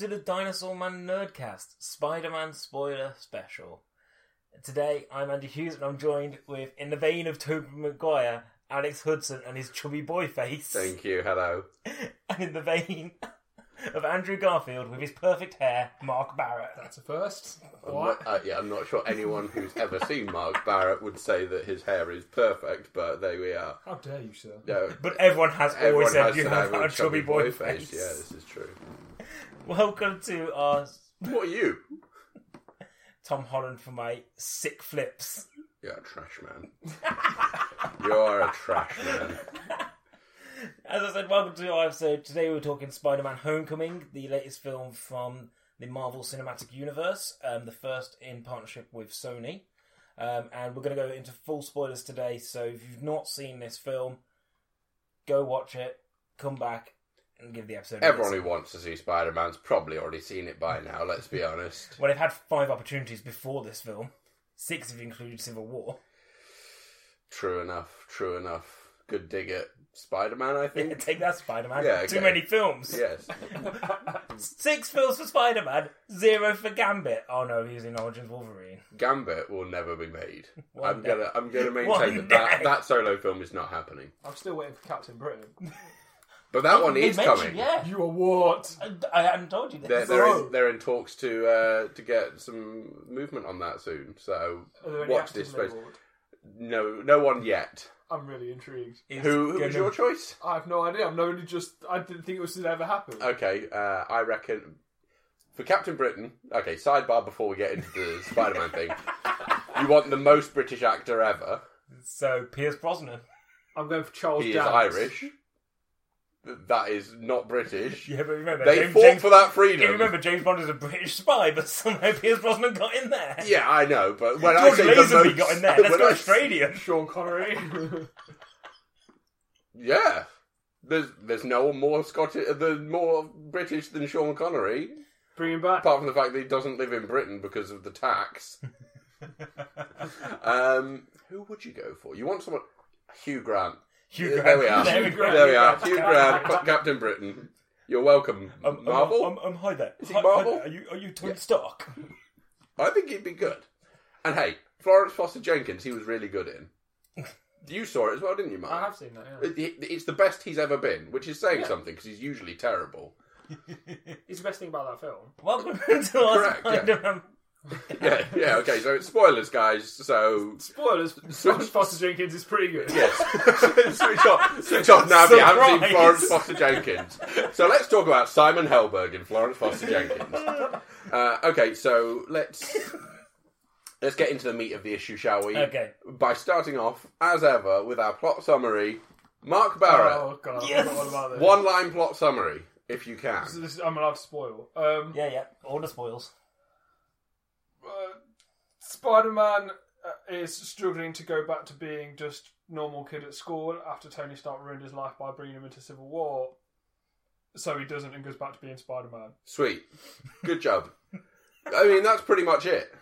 welcome to the Dinosaur Man Nerdcast Spider Man spoiler special. Today, I'm Andy Hughes and I'm joined with, in the vein of Tobey Maguire, Alex Hudson and his chubby boy face. Thank you. Hello. And in the vein of Andrew Garfield with his perfect hair, Mark Barrett. That's a first. I'm What? not, uh, yeah, I'm not sure anyone who's ever seen Mark Barrett would say that his hair is perfect, but there we are. How dare you, sir? No, But everyone has everyone always said has you to have have a chubby boy face. Yeah, this is true. Welcome to our What are you? Tom Holland for my sick flips. You're a trash man. You're a trash man. As I said, welcome to our episode. Today we're talking Spider Man Homecoming, the latest film from the Marvel Cinematic Universe, um, the first in partnership with Sony. Um, and we're going to go into full spoilers today, so if you've not seen this film, go watch it, come back, and give the episode Everyone who wants to see Spider Man's probably already seen it by now, let's be honest. Well, they've had five opportunities before this film, six if you include Civil War. True enough, true enough. Good dig at Spider Man, I think. Take that, Spider Man. Yeah, Too many films. yes. Six films for Spider Man, zero for Gambit. Oh no, he's in Origins Wolverine. Gambit will never be made. One I'm day. gonna I'm gonna maintain that, that that solo film is not happening. I'm still waiting for Captain Britain. But that one is mentioned- coming. Yeah, You are what? I, I hadn't told you this. They're, they're, Oh. in, they're in talks to uh, to get some movement on that soon. So Are there any watch actors this space. labelled? No, no one yet. I'm really intrigued. It's Who, who was gonna- your choice? I have no idea. I'm only just. I didn't think it was to ever happen. Okay, uh, I reckon for Captain Britain. Okay, sidebar before we get into the Spider-Man thing. You want the most British actor ever? So Pierce Brosnan. I'm going for Charles He is Dance. Irish. That is not British. Yeah, but remember They James, fought James, for that yeah, freedom. remember James Bond is a British spy, but somehow Pierce Brosnan got in there. Yeah, I know, but when George I say the Lazenby most, got in there. Let's when go I- Australian. Sean Connery. Yeah, there's there's no one more Scottish, the more British than Sean Connery, Bring him back. apart from the fact that he doesn't live in Britain because of the tax. um, who would you go for? You want someone? Hugh Grant. Hugh There Grant. we are. There we. There we are. Hugh Hugh Grant. Grant, Captain Britain. You're welcome. Um, um, Marvel. Um, um, hi there. Is he Hi- Marvel? hi there. Are you are you Tony Yeah. Stark? I think he'd be good. And hey, Florence Foster Jenkins, he was really good in. You saw it as well, didn't you, Mark? I have seen that. Yeah. It- it- It's the best he's ever been, which is saying Yeah. something because he's usually terrible. It's the best thing about that film. Welcome to our Correct, yeah. Spider-Man. Yeah, yeah, okay, so it's spoilers, guys, so. Spoilers. Florence Foster Jenkins is pretty good. Yes. switch off, switch off now if you haven't seen Surprise. Florence Foster Jenkins. So let's talk about Simon Helberg and Florence Foster Jenkins. Uh, okay, so let's. Let's get into the meat of the issue, shall we? Okay. By starting off, as ever, with our plot summary. Mark Barrett, Oh god, Yes. I forgot all about this. one line plot summary, if you can. So this, I'm allowed to spoil. Um, Yeah, yeah. All the spoils. Uh, Spider-Man uh, is struggling to go back to being just normal kid at school after Tony Stark ruined his life by bringing him into Civil War. So he doesn't and goes back to being Spider-Man. Sweet. Good job. I mean, that's pretty much it.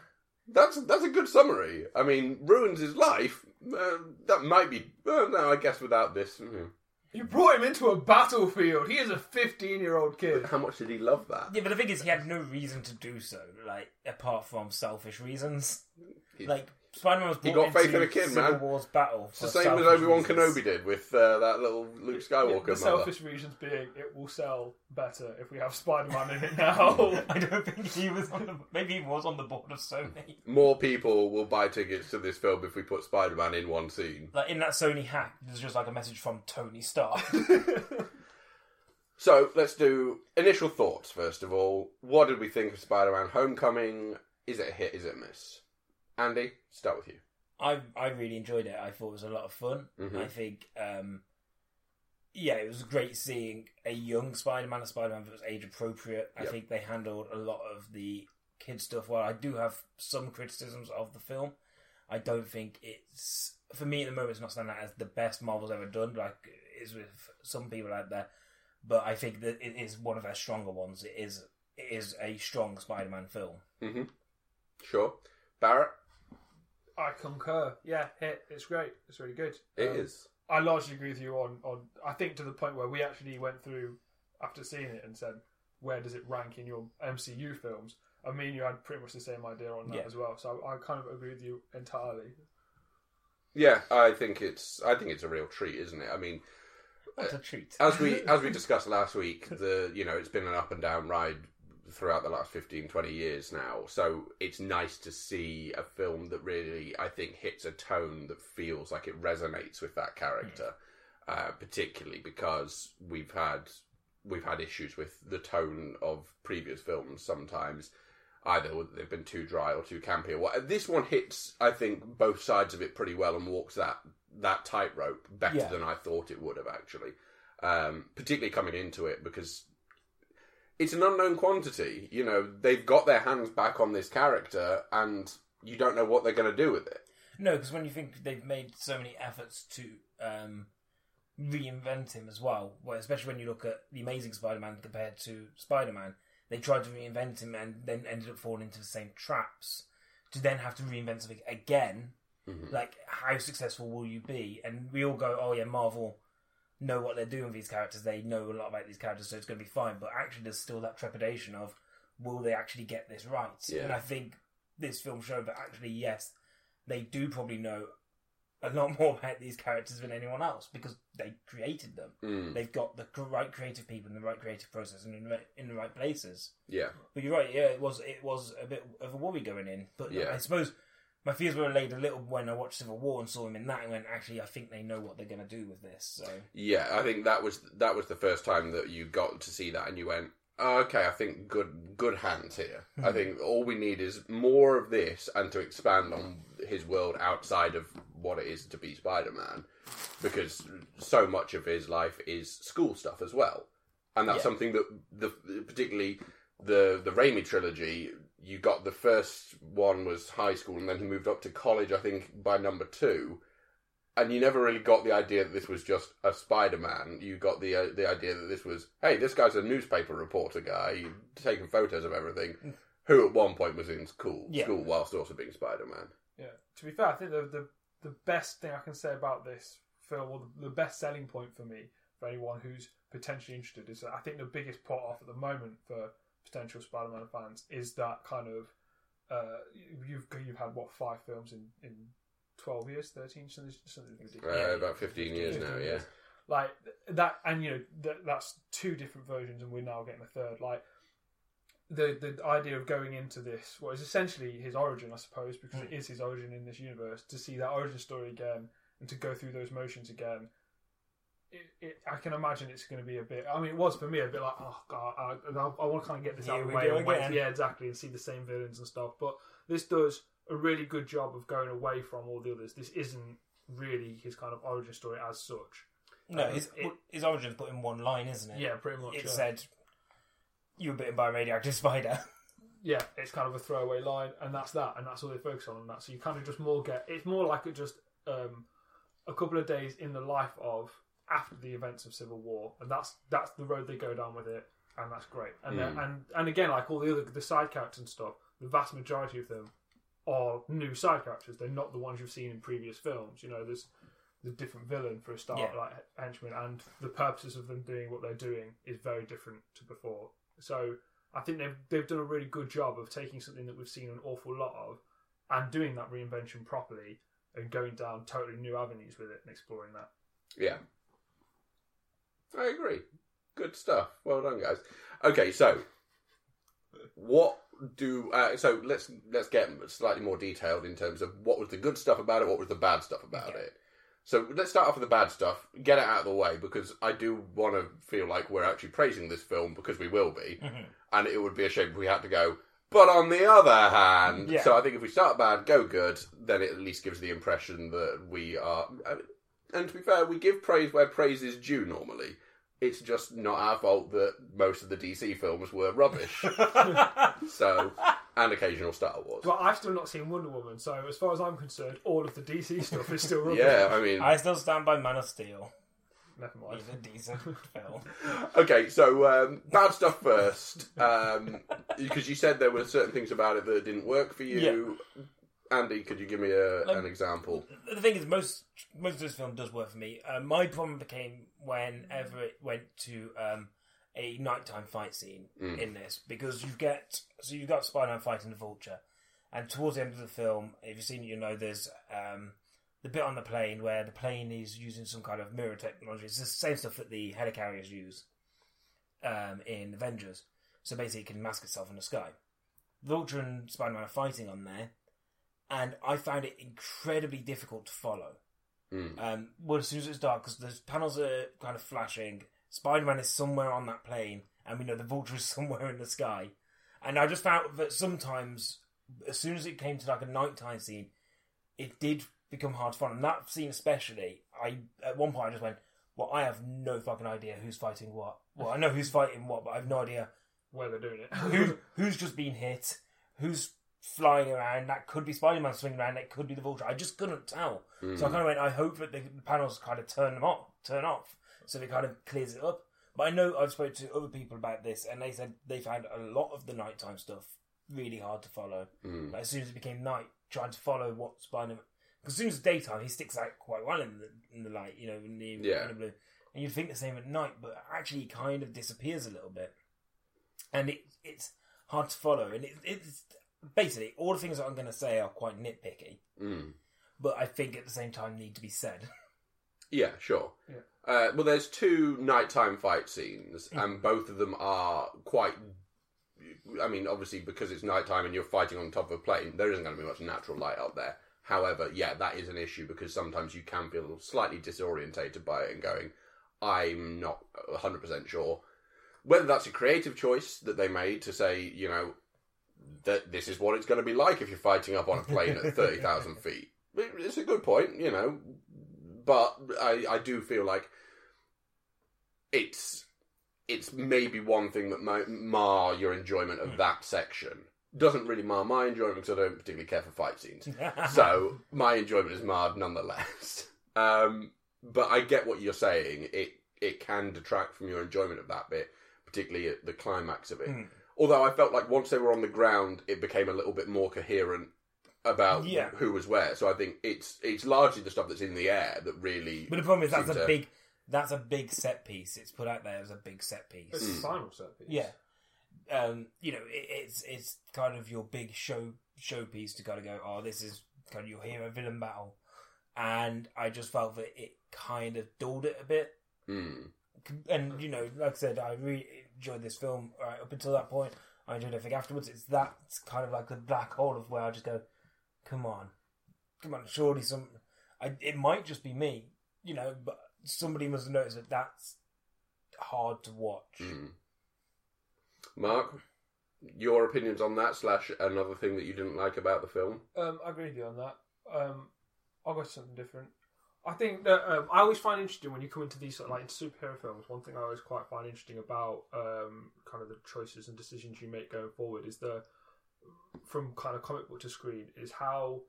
That's that's a good summary. I mean, ruins his life. Uh, that might be. Well, no, I guess without this, mhm. You brought him into a battlefield. He is a 15-year-old kid. how much did he love that? Yeah, but the thing is, he had no reason to do so, like apart from selfish reasons. He- Like Spider-Man was He brought got faith in a kid, Civil man. War's battle. It's the same as Obi Wan Kenobi did with uh, that little Luke Skywalker the mother. selfish reasons being it will sell better if we have Spider-Man in it now. I don't think he was on the. Maybe he was on the board of Sony. More people will buy tickets to this film if we put Spider Man in one scene. Like in that Sony hack, there's just like a message from Tony Stark. So let's do initial thoughts first of all. What did we think of Spider Man Homecoming? Is it a hit? Is it a miss? Andy, start with you. I I really enjoyed it. I thought it was a lot of fun. Mhm. I think, um, yeah, it was great seeing a young Spider-Man, a Spider-Man that was age appropriate. I Yep. think they handled a lot of the kid stuff well. I do have some criticisms of the film. I don't think it's for me at the moment. It's not standing out as the best Marvel's ever done, like it is with some people out there. But I think that it is one of their stronger ones. It is it is a strong Spider-Man film. Mm-hmm. Sure. Barrett, I concur. Yeah, hit. It's great. It's really good. it is. Um, I largely agree with you on, on. I think to the point where we actually went through after seeing it and said, where does it rank in your MCU films? I mean, you had pretty much the same idea on that Yeah. as well. So I, I kind of agree with you entirely. Yeah, I think it's I think it's a real treat, isn't it? I mean, What a treat. as we as we discussed last week, the you know it's been an up and down ride throughout the last 15, 20 years now. So it's nice to see a film that really I think hits a tone that feels like it resonates with that character, uh, particularly because we've had we've had issues with the tone of previous films sometimes. Either they've been too dry or too campy or what. This one hits, I think, both sides of it pretty well and walks that that tightrope better Yeah. than I thought it would have actually. Um, particularly coming into it because it's an unknown quantity. You know, they've got their hands back on this character, and you don't know what they're going to do with it. No, because when you think they've made so many efforts to um, reinvent him as well, well, especially when you look at the Amazing Spider-Man compared to Spider-Man, they tried to reinvent him and then ended up falling into the same traps to then have to reinvent something again. Mhm. Like, how successful will you be? And we all go, "Oh yeah, Marvel know what they're doing with these characters. They know a lot about these characters, so it's going to be fine." But actually, there's still that trepidation of, will they actually get this right? Yeah. And I think this film showed that actually, yes, they do probably know a lot more about these characters than anyone else because they created them. Mm, They've got the right creative people in the right creative process and in the, right- in the right places. yeah, But you're right, yeah, it was it was a bit of a worry going in. But Yeah. I suppose my fears were allayed a little when I watched Civil War and saw him in that and went, actually, I think they know what they're going to do with this. So yeah. I think that was that was the first time that you got to see that, and you went, oh, "Okay, I think good good hands here. Hmm. I think all we need is more of this, and to expand on his world outside of what it is to be Spider-Man, because so much of his life is school stuff as well, and that's Yeah. something that the particularly the the Raimi trilogy. You got the first one was high school, and then he moved up to college. I think by number two, and you never really got the idea that this was just a Spider-Man. You got the uh, the idea that this was, hey, this guy's a newspaper reporter guy taking photos of everything, who at one point was in school, Yeah. school whilst also being Spider-Man. Yeah. To be fair, I think the the, the best thing I can say about this film, or the, the best selling point for me, for anyone who's potentially interested, is that I think the biggest pot off at the moment for potential Spider-Man fans is that kind of uh, you've you've had what five films in in twelve years, thirteen, something, something Uh. About fifteen years 15 now, yeah. Like that, and you know that, that's two different versions, and we're now getting a third. Like the the idea of going into this, what is essentially his origin, I suppose, because it is his origin in this universe. To see that origin story again and to go through those motions again, it, it, I can imagine it's going to be a bit. I mean, it was for me a bit like, oh god, I, I, I want to kind of get this out of the way. and wait- again. yeah, exactly, and see the same villains and stuff. But this does a really good job of going away from all the others. This isn't really his kind of origin story as such. no, Um, his it- his origin's put in one line, isn't it? Yeah, pretty much. It yeah. said, "You were bitten by a radioactive spider." yeah, it's kind of a throwaway line, and that's that, and that's all they focus on, and that. So you kind of just more get. It's more like it just um, a couple of days in the life of after the events of Civil War, and that's that's the road they go down with it, and that's great. And Mm. and and again, like all the other the side characters and stuff, the vast majority of them are new side characters. They're not the ones you've seen in previous films. You know, there's the different villain for a start, Yeah. like henchmen, and the purposes of them doing what they're doing is very different to before. So I think they've they've done a really good job of taking something that we've seen an awful lot of and doing that reinvention properly and going down totally new avenues with it and exploring that. Yeah. I agree. Good stuff. Well done, guys. Okay, so what do uh, so let's let's get slightly more detailed in terms of what was the good stuff about it, what was the bad stuff about Okay. it. So let's start off with the bad stuff. Get it out of the way because I do want to feel like we're actually praising this film because we will be, Mhm. and it would be a shame if we had to go. But on the other hand, Yeah. so I think if we start bad, go good, then it at least gives the impression that we are. And to be fair, we give praise where praise is due normally. It's just not our fault that most of the DC films were rubbish. so, and occasional Star Wars. But I've still not seen Wonder Woman, so as far as I'm concerned, all of the DC stuff is still rubbish. Yeah, I mean, I still stand by Man of Steel. Never mind. He's a decent film. okay, so um, bad stuff first, um, because you said there were certain things about it that didn't work for you. Andy, could you give me a, Like- an example? The thing is, most most of this film does work for me. Uh, my problem became whenever it went to um, a nighttime fight scene Mm. in this because you get so you've got Spider-Man fighting the Vulture, and towards the end of the film, if you've seen it, you know there's um, the bit on the plane where the plane is using some kind of mirror technology. It's the same stuff that the helicarriers use um, in Avengers. So basically, it can mask itself in the sky. Vulture and Spider-Man are fighting on there, and I found it incredibly difficult to follow. Mm. Um, well, as soon as it's dark, because the panels are kind of flashing, Spider Man is somewhere on that plane, and we know the Vulture is somewhere in the sky. And I just found that sometimes, as soon as it came to like a nighttime scene, it did become hard to follow. And that scene especially, I at one point I just went, "Well, I have no fucking idea who's fighting what. Well, I know who's fighting what, but I have no idea Where they're doing it. who who's just been hit, who's flying around. That could be Spider Man swinging around. That could be the Vulture. I just couldn't tell. So I kind of went. I hope that the panels kind of turn them off, turn off, so it kind of clears it up. But I know I've spoken to other people about this, and they said they found a lot of the nighttime stuff really hard to follow. Mm. Like, as soon as it became night, trying to follow what Spider Man. Because as soon as it's daytime, he sticks out quite well in the in the light, you know, in the, Yeah. in the blue. And you'd think the same at night, but actually, he kind of disappears a little bit, and it it's hard to follow. And it, it's basically all the things that I'm going to say are quite nitpicky, Mm. but I think at the same time need to be said. Yeah, sure. Yeah. Uh, well, there's two nighttime fight scenes, Mm. and both of them are quite. I mean, obviously, because it's nighttime and you're fighting on top of a plane, there isn't going to be much natural light up there. However, yeah, that is an issue because sometimes you can feel slightly disorientated by it and going, I'm not 100% sure. Whether that's a creative choice that they made to say, you know, that this is what it's going to be like if you're fighting up on a plane at 30,000 feet. It's a good point, you know, but I, I do feel like it's it's maybe one thing that might mar your enjoyment of that section. Doesn't really mar my enjoyment because I don't particularly care for fight scenes. so my enjoyment is marred nonetheless. Um, but I get what you're saying. It it can detract from your enjoyment of that bit, particularly at the climax of it. Mm. Although I felt like once they were on the ground, it became a little bit more coherent about Yeah. who was where. So I think it's it's largely the stuff that's in the air that really. But the problem is that's a to- big that's a big set piece. It's put out there as a big set piece. It's Mm. the final set piece. Yeah, um, you know, it, it's it's kind of your big show showpiece to kind of go, oh, this is kind of your hero villain battle, and I just felt that it kind of dulled it a bit. Mm. And you know, like I said, I really enjoyed this film right up until that point. I enjoyed everything afterwards. It's that it's kind of like the black hole of where I just go, come on, come on, surely some. I, it might just be me, you know, but somebody must have noticed that that's hard to watch. Mm. Mark, your opinions on that slash another thing that you didn't like about the film? Um, I agree with you on that. Um, I'll go something different. I think that um, I always find interesting when you come into these sort of like superhero films. One thing I always quite find interesting about um, kind of the choices and decisions you make going forward is the from kind of comic book to screen is how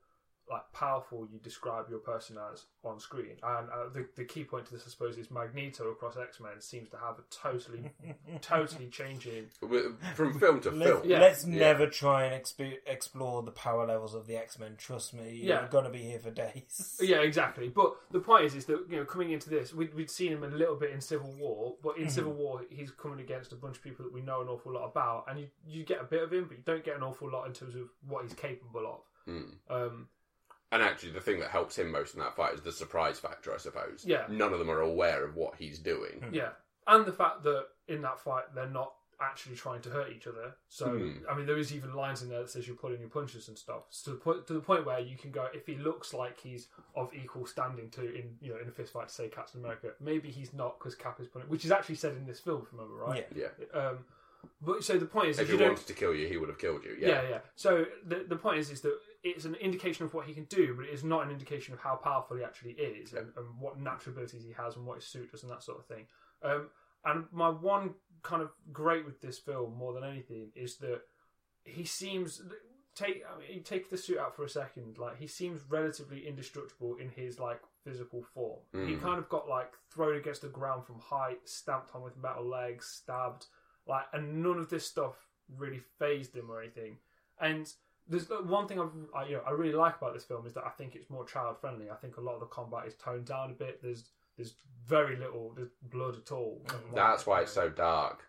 like powerful you describe your person as on screen. And uh, the the key point to this, I suppose, is Magneto across X Men seems to have a totally totally changing From film to Let, film. Yeah. Let's Yeah. never try and exp- explore the power levels of the X Men. Trust me, Yeah. you're gonna be here for days. Yeah, exactly. But the point is, is that you know, coming into this, we'd, we'd seen him a little bit in Civil War, but in Civil War, he's coming against a bunch of people that we know an awful lot about, and you you get a bit of him, but you don't get an awful lot in terms of what he's capable of. Mm. Um, And actually, the thing that helps him most in that fight is the surprise factor, I suppose. Yeah. None of them are aware of what he's doing. yeah, and the fact that in that fight they're not actually trying to hurt each other. So Hmm. I mean, there is even lines in there that says you're pulling your punches and stuff. So to the point to the point where you can go if he looks like he's of equal standing to in you know in a fist fight to say Captain America, maybe he's not because Cap is pulling, which is actually said in this film, if you remember right. Yeah. Yeah. Um, but so the point is, If if you he don't, wanted to kill you, he would have killed you. yeah. Yeah. yeah, So the the point is, is that it's an indication of what he can do, but it is not an indication of how powerful he actually is, and, and what natural abilities he has, and what his suit does, and that sort of thing. Um, and my one kind of great with this film more than anything is that he seems take I mean, take the suit out for a second. Like he seems relatively indestructible in his like physical form. He Mm. kind of got like thrown against the ground from height, stamped on with metal legs, stabbed, like, and none of this stuff really phased him or anything. And there's one thing I've, I, you know, I really like about this film is that I think it's more child friendly. I think a lot of the combat is toned down a bit. There's there's very little there's blood at all. That's why it's so dark.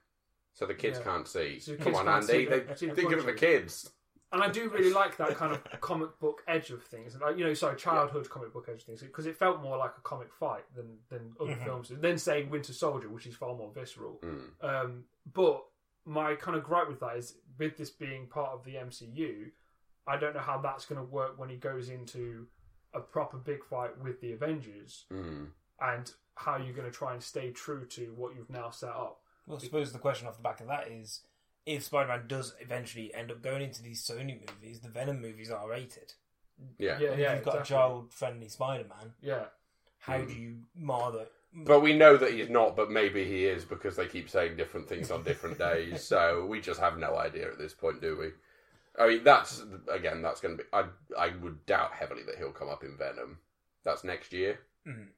so the kids Yeah. can't see. So the Come kids on, can't Andy. see They the- see the thinking of the punches. kids. And I do really like that kind of comic book edge of things, like you know, sorry, childhood comic book edge of things, because it felt more like a comic fight than than other Mhm. films. And then saying Winter Soldier, which is far more visceral. Mm. Um, but my kind of gripe with that is, with this being part of the MCU, I don't know how that's going to work when he goes into a proper big fight with the Avengers, Mm. and how you're going to try and stay true to what you've now set up. Well, I suppose the question off the back of that is if Spider Man does eventually end up going into these Sony movies, the Venom movies are rated. Yeah. Yeah, yeah, You've got a child friendly Spider Man. Yeah, How Mm. do you mar that? But we know that he's not, but maybe he is because they keep saying different things on different days. So we just have no idea at this point, do we? I mean, that's again, that's going to be. I I would doubt heavily that he'll come up in Venom. That's next year. Mhm.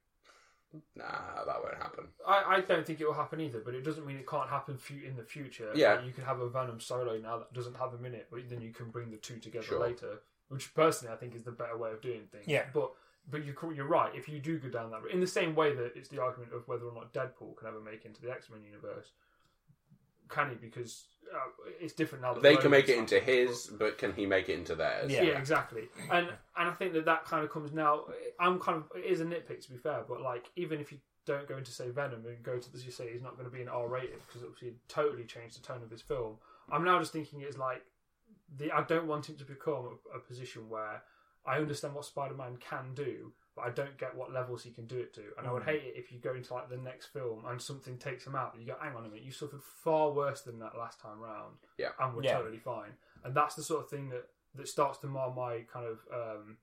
Nah, that won't happen. I, I don't think it will happen either, but it doesn't mean it can't happen fu- in the future. Yeah. Like, you can have a Venom solo now that doesn't have him in it, but then you can bring the two together Sure. later, which personally I think is the better way of doing things. Yeah. But but you're you're right. If you do go down that route, in the same way that it's the argument of whether or not Deadpool can ever make into the X Men universe, can he? Because uh, it's different now. That They can make it into his, but can he make it into theirs? Yeah. Yeah. exactly. And and I think that that kind of comes now. I'm kind of it is a nitpick to be fair, but like even if you don't go into say Venom and go to as you say he's not going to be an R rated because obviously it totally changed the tone of his film. I'm now just thinking it's like the I don't want him to become a, a position where I understand what Spider Man can do, but I don't get what levels he can do it to. And I would Mm. hate it if you go into like the next film and something takes him out. You go, hang on a minute, you suffered far worse than that last time round. Yeah. and we're Yeah. totally fine. And that's the sort of thing that that starts to mar my kind of um,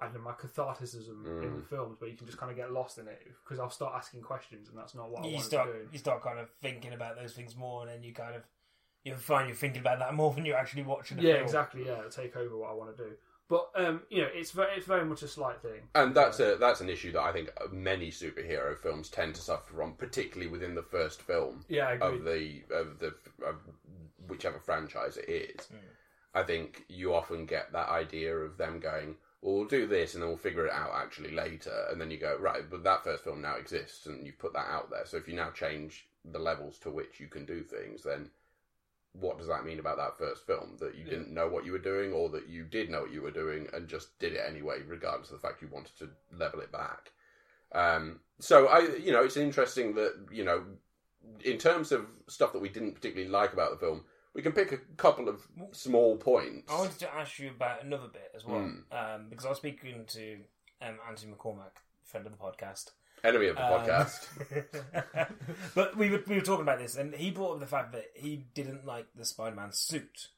I don't know my catharticism in Mm. the films, where you can just kind of get lost in it because I'll start asking questions, and that's not what I You want start to do. you start kind of thinking about those things more, and then you kind of you find you're thinking about that more than you're actually watching. The Yeah, film. exactly. Yeah, take over what I want to do. But um, you know, it's very it's very much a slight thing. And that's a that's an issue that I think many superhero films tend to suffer from, particularly within the first film. Yeah, I agree. of the of the of whichever franchise it is. Mm. I think you often get that idea of them going, "Well, we'll do this, and then we'll figure it out actually later." And then you go, "Right, but that first film now exists, and you've put that out there. So if you now change the levels to which you can do things, then what does that mean about that first film? That you Yeah. didn't know what you were doing, or that you did know what you were doing and just did it anyway, regardless of the fact you wanted to level it back." Um, so I, you know, it's interesting that you know, in terms of stuff that we didn't particularly like about the film, we can pick a couple of small points. I wanted to ask you about another bit as well, Hmm. um, because I was speaking to um, Anthony McCormack, friend of the podcast. Enemy of the Um, podcast. but we were we were talking about this, and he brought up the fact that he didn't like the Spider-Man suit,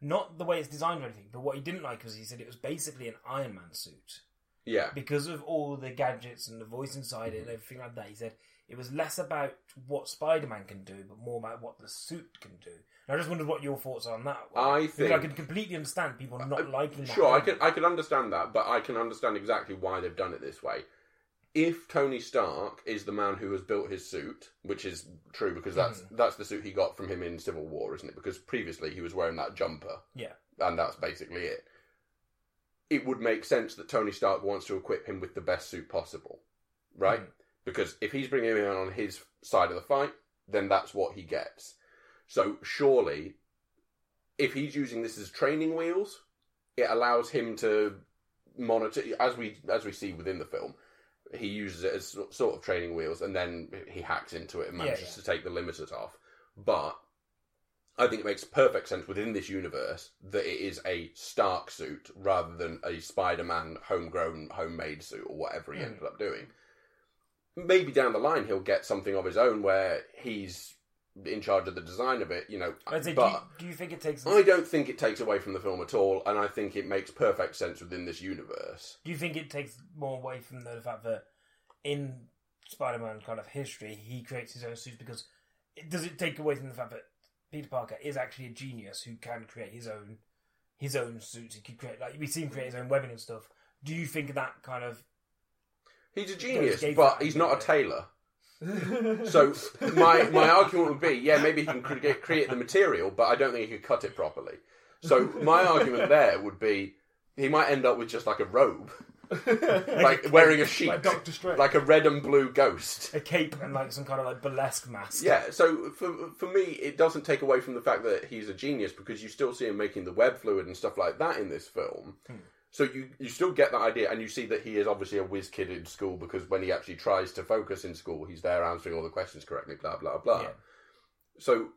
not the way it's designed or anything, but what he didn't like was he said it was basically an Iron Man suit Yeah, because of all the gadgets and the voice inside it and everything like that. He said it was less about what Spider-Man can do, but more about what the suit can do. And I just wondered what your thoughts are on that. were. I Because I can completely understand people not Uh, liking that. sure, I can I can understand that, but I can understand exactly why they've done it this way. If Tony Stark is the man who has built his suit, which is true because that's Hmm. that's the suit he got from him in Civil War, isn't it? Because previously he was wearing that jumper. Yeah. and that's basically it. It would make sense that Tony Stark wants to equip him with the best suit possible, right? Mm. Because if he's bringing him in on his side of the fight, then that's what he gets. So surely, if he's using this as training wheels, it allows him to monitor, as we as we see within the film. He uses it as sort of training wheels, and then he hacks into it and Yeah, manages yeah. to take the limiters off. But I think it makes perfect sense within this universe that it is a Stark suit rather than a Spider-Man homegrown, homemade suit or whatever he Mm. ended up doing. Maybe down the line he'll get something of his own where he's in charge of the design of it, you know. I'd say, do, but you, do you think it takes? I don't think it takes away from the film at all, and I think it makes perfect sense within this universe. Do you think it takes more away from the fact that in Spider-Man kind of history, he creates his own suits because it, does it take away from the fact that Peter Parker is actually a genius who can create his own his own suits? He could create like we see him create his own webbing and stuff. Do you think that kind of He's a genius, but he's not a tailor. So my my argument would be, yeah, maybe he can cre- create the material, but I don't think he could cut it properly. So my argument there would be, he might end up with just like a robe, like wearing a sheet, like Doctor Strange. like a red and blue ghost. a cape and like some kind of like burlesque mask. Yeah, so for for me, it doesn't take away from the fact that he's a genius because you still see him making the web fluid and stuff like that in this film. Hmm. So you you still get that idea, and you see that he is obviously a whiz kid in school because when he actually tries to focus in school, he's there answering all the questions correctly. Blah blah blah. Yeah. So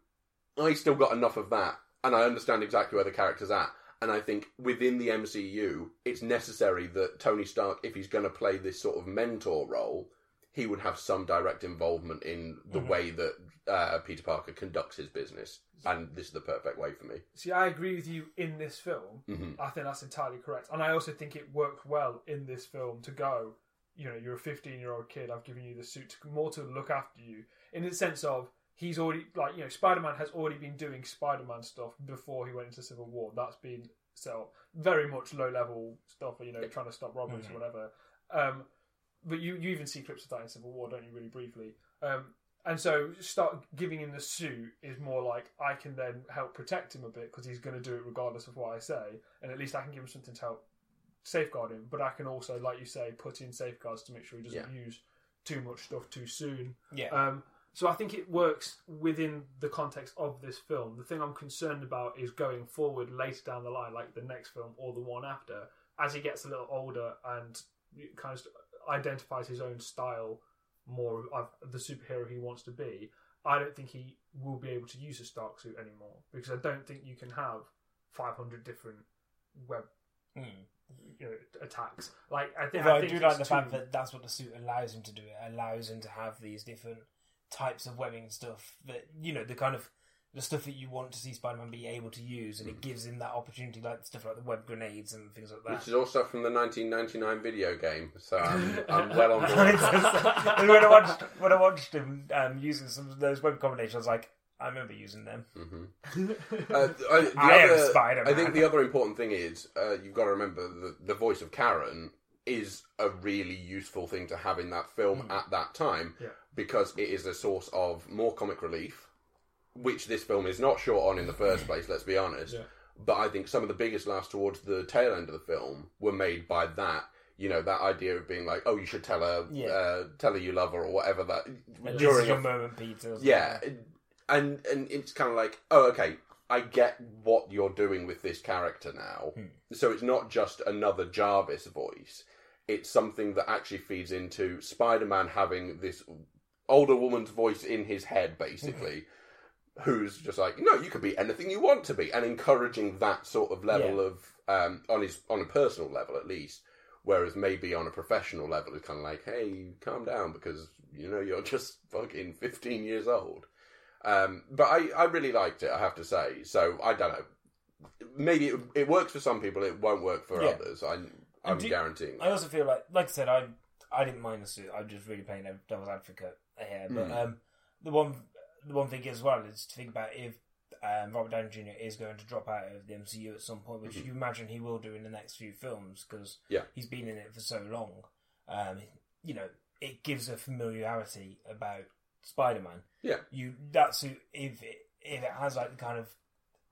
I still got enough of that, and I understand exactly where the character's at. And I think within the MCU, it's necessary that Tony Stark, if he's going to play this sort of mentor role, he would have some direct involvement in the way that uh, Peter Parker conducts his business. And this is the perfect way for me. See, I agree with you in this film. Mhm. I think that's entirely correct, and I also think it worked well in this film to go. You know, you're a 15 year old kid. I've given you the suit to, more to look after you, in the sense of he's already like you know Spider Man has already been doing Spider Man stuff before he went into Civil War. That's been set up very much low level stuff. You know, trying to stop robberies or whatever. Um, but you you even see clips of that in Civil War, don't you? Really briefly. Um, and so start giving him the suit is more like I can then help protect him a bit because he's going to do it regardless of what I say, and at least I can give him something to help safeguard him. But I can also, like you say, put in safeguards to make sure he doesn't use too much stuff too soon. Yeah. Um, so I think it works within the context of this film. The thing I'm concerned about is going forward later down the line, like the next film or the one after, as he gets a little older and kind of identifies his own style more of the superhero he wants to be. I don't think he will be able to use a Stark suit anymore because I don't think you can have 500 different web Mm. you know, attacks. Like I think Although I, think do like the too- fact that that's what the suit allows him to do. It allows him to have these different types of webbing stuff that you know the kind of the stuff that you want to see Spider-Man be able to use, and it gives him that opportunity, like stuff like the web grenades and things like that. Which is also from the 1999 video game. So I'm, I'm well on board. and when I watched when I watched him um, using some of those web combinations, I was like, I remember using them. Uh, I, the I am Spider-Man. I think the other important thing is uh, you've got to remember the, the voice of Karen is a really useful thing to have in that film at that time Yeah. because it is a source of more comic relief, which this film is not short on in the first place. Let's be honest. Yeah. But I think some of the biggest laughs towards the tail end of the film were made by that. You know that idea of being like, "Oh, you should tell her, Yeah. uh, tell her you love her," or whatever. That Like, this during is your a moment, Peter. yeah, and and it's kind of like, oh, okay, I get what you're doing with this character now. So it's not just another Jarvis voice. It's something that actually feeds into Spider-Man having this older woman's voice in his head, basically, who's just like, no, you can be anything you want to be, and encouraging that sort of level Yeah. of um, on his on a personal level at least. Whereas maybe on a professional level, it's kind of like, hey, calm down because you know you're just fucking 15 years old. Um, but I, I really liked it, I have to say. So I don't know. Maybe it, it works for some people, it won't work for Yeah. others. I, I'm do- guaranteeing. I also feel like, like I said, I I didn't mind the suit. I'm just really playing devil's advocate here. But Mm. um, the one the one thing as well is to think about if um, Robert Downey Jr. is going to drop out of the MCU at some point, which you imagine he will do in the next few films because Mm-hmm. Yeah. he's been in it for so long. Um, you know, it gives a familiarity about Spider-Man. Yeah. You that suit if it if it has like the kind of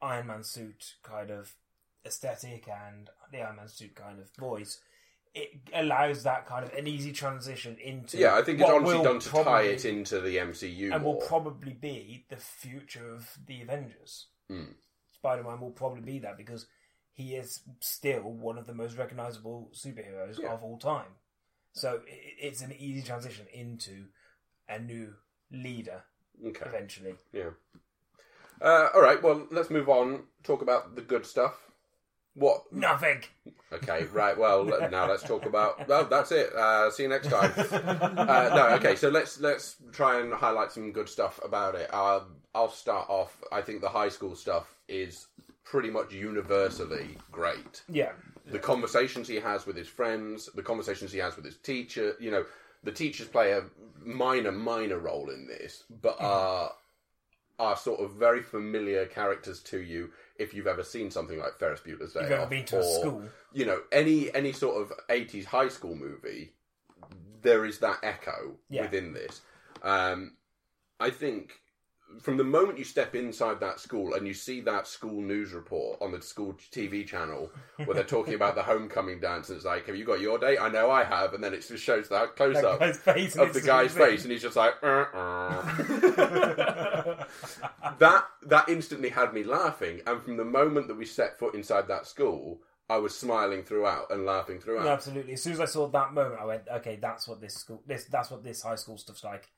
Iron Man suit kind of aesthetic and the Iron Man suit kind of voice, it allows that kind of an easy transition into yeah, I think it's honestly done to tie it into the MCU and more. will probably be the future of the Avengers. Mm. Spider Man will probably be that because he is still one of the most recognizable superheroes Yeah. of all time. So it's an easy transition into a new leader okay. eventually. Yeah. Uh, all right. Well, let's move on. Talk about the good stuff. What? Nothing. Okay. Right. Well, now let's talk about. Well, that's it. Uh, see you next time. uh, no. Okay. So let's let's try and highlight some good stuff about it. Um, I'll start off. I think the high school stuff is pretty much universally great. Yeah. the conversations he has with his friends, the conversations he has with his teacher. You know, the teachers play a minor, minor role in this, but are are sort of very familiar characters to you if you've ever seen something like Ferris Bueller's Day You've ever Off, been to a or, school. You know, any any sort of eighties high school movie, there is that echo Yeah. within this. Um, I think from the moment you step inside that school and you see that school news report on the school TV channel where they're talking about the homecoming dance, and it's like, "Have you got your date?" I know I have, and then it just shows that close up of the guy's amazing. face, and he's just like, uh, uh. that that instantly had me laughing. And from the moment that we set foot inside that school, I was smiling throughout and laughing throughout. No, absolutely. As soon as I saw that moment, I went, "Okay, that's what this school, this that's what this high school stuff's like."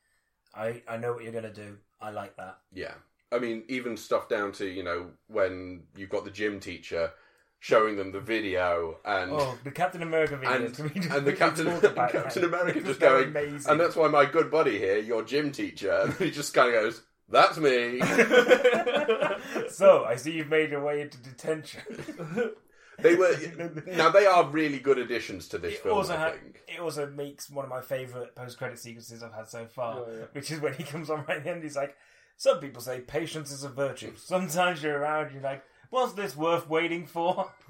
I I know what you're gonna do. I like that. Yeah. I mean, even stuff down to, you know, when you've got the gym teacher showing them the video and Oh, the Captain America videos. and, Can we just and the Captain, Captain? America just going, amazing. and that's why my good buddy here, your gym teacher, and he just kind of goes, "That's me." so I see you've made your way into detention. They were now they are really good additions to this It film. also, I ha- think. it also makes one of my favourite post-credit sequences I've had so far, Yeah, yeah. which is when he comes on right at the end. He's like, "Some people say patience is a virtue. Sometimes you're around, you're like, was this worth waiting for?"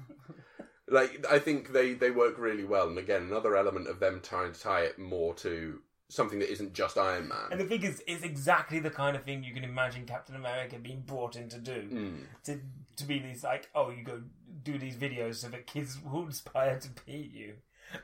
Like I think they they work really well, and again, another element of them trying to tie it more to something that isn't just Iron Man. And the thing is, it's exactly the kind of thing you can imagine Captain America being brought in to do. Mm. To to be these like, oh, you go do these videos so that kids will aspire to be you.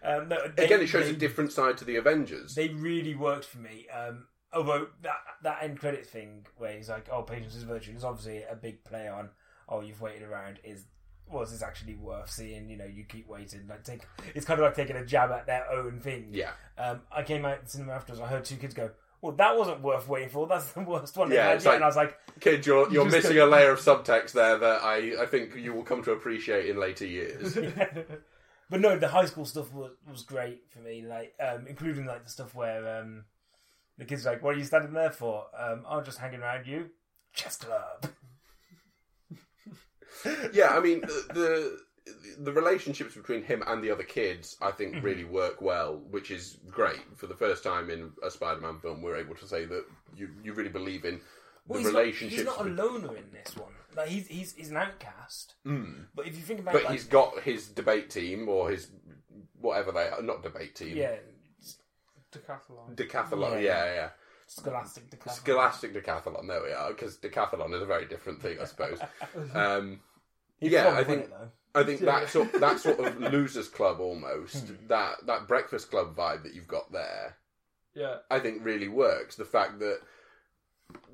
Um, no, they- Again, it shows they- a different side to the Avengers. They really worked for me. Um, although that that end credit thing where he's like, "Oh, patience is virtue," is obviously a big play on. Oh, you've waited around. Is was this actually worth seeing? You know, you keep waiting. Like take, it's kind of like taking a jab at their own thing. yeah, Um, I came out in the cinema afterwards. I heard two kids go, "Well, that wasn't worth waiting for. That's the worst one." Yeah, it's like- and I was like, kid, you're you're missing go- a layer of subtext there that I I think you will come to appreciate in later years. but no, the high school stuff was was great for me. Like, um, including like the stuff where um, the kids like, "What are you standing there for?" Um, I'm just hanging around you. Chess club. yeah, I mean the, the relationships between him and the other kids, I think, Mm-hmm. really work well, which is great. For the first time in a Spider-Man film, we're able to say that you you really believe in the Well. Not, he's not a loner in this one. Like he's he's he's an outcast. Mm. But if you think about, But like, he's got his debate team or his whatever they are, not debate team, yeah, Decathlon. decathlon. Yeah. Yeah, yeah. scholastic decathlon. Scholastic decathlon. There we are. Because decathlon is a very different thing, I suppose. Um, yeah, I think it, though. I think Yeah. that sort that sort of losers club almost Hmm. that that breakfast club vibe that you've got there. Yeah. I think really works. The fact that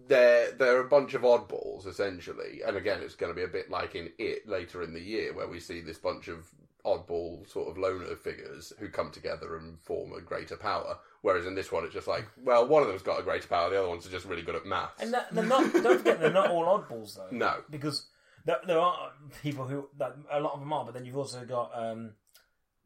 they're they're a bunch of oddballs essentially, and again, it's going to be a bit like in it later in the year where we see this bunch of oddball sort of loner figures who come together and form a greater power. Whereas in this one, it's just like, well, one of them's got a greater power, the other ones are just really good at maths. And that, they're not. don't forget, they're not all oddballs though. No. because there, there are people who that a lot of them are, but then you've also got um,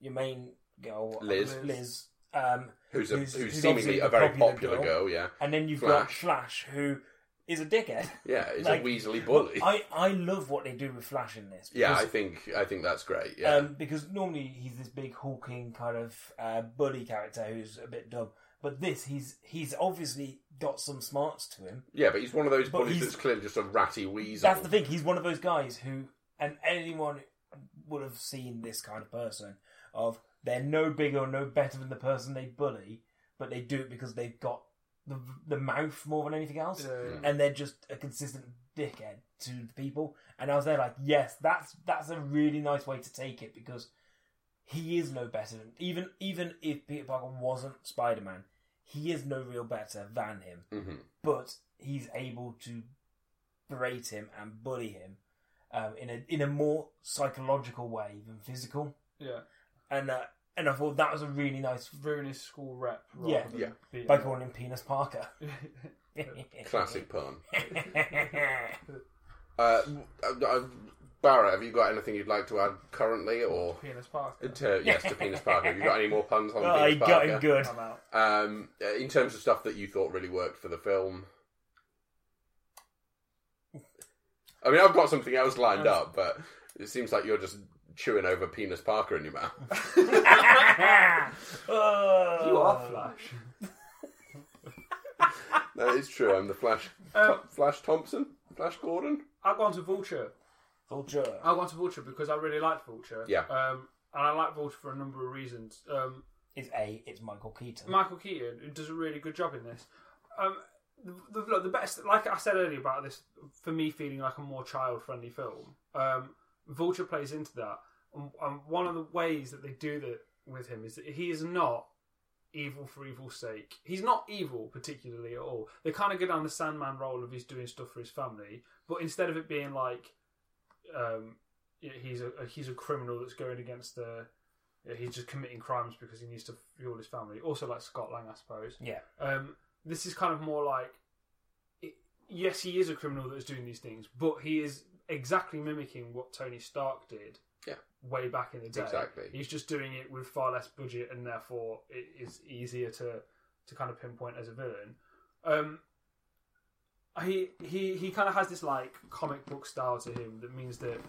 your main girl, Liz. Liz, um, who's a, who's- who's, seemingly a very popular popular girl. girl. Yeah, and then you've got Flash. Flash, who is a dickhead. yeah, he's Like, a Weasley bully. I, I love what they do with Flash in this. yeah, I think I think that's great. Yeah, Um, because normally he's this big hulking kind of uh, bully character who's a bit dumb, but this he's he's obviously got some smarts to him. yeah, but he's one of those But bullies he's- that's clearly just a ratty weasel. That's the thing. He's one of those guys who, and anyone would have seen this kind of person of they're no bigger or no better than the person they bully, but they do it because they've got the the mouth more than anything else, Yeah. and they're just a consistent dickhead to the people. And I was there like, yes, that's that's a really nice way to take it because he is no better than even even if Peter Parker wasn't Spider Man, he is no real better than him hmm but he's able to berate him and bully him um, in a in a more psychological way than physical. Yeah. And uh, and I thought that was a really nice Ruin his school rep. Rather Yeah. Than Yeah. beating by calling him Penis Parker. Classic pun. Uh, uh, uh, Barra, have you got anything you'd like to add currently, or Penis Parker. to, yes, to Penis Parker? Have you got any more puns on oh, he Penis got him Parker? good. I'm out. Um, uh, in terms of stuff that you thought really worked for the film. I mean, I've got something else lined up, but it seems like you're just chewing over Penis Parker in your mouth. oh. You are Flash. that is true. I'm the Flash. Um, Flash Thompson. Flash Gordon. I've gone to Vulture. Vulture. I went to Vulture because I really liked Vulture. Yeah. Um, and I like Vulture for a number of reasons. Um, It's A. It's Michael Keaton. Michael Keaton who does a really good job in this. Um, the, the, look, the best, like I said earlier about this, for me feeling like a more child friendly film, um, Vulture plays into that. And, and one of the ways that they do that with him is that he is not evil for evil's sake. He's not evil particularly at all. They kind of go down the Sandman role of he's doing stuff for his family, but instead of it being like um, yeah, he's a he's a criminal that's going against the yeah, he's just committing crimes because he needs to fuel his family. Also, like Scott Lang, I suppose. Yeah. Um, this is kind of more like, it, yes, he is a criminal that's doing these things, but he is exactly mimicking what Tony Stark did. Yeah. Way back in the day. Exactly. He's just doing it with far less budget, and therefore it is easier to to kind of pinpoint as a villain. Um, he he he kind of has this like comic book style to him that means that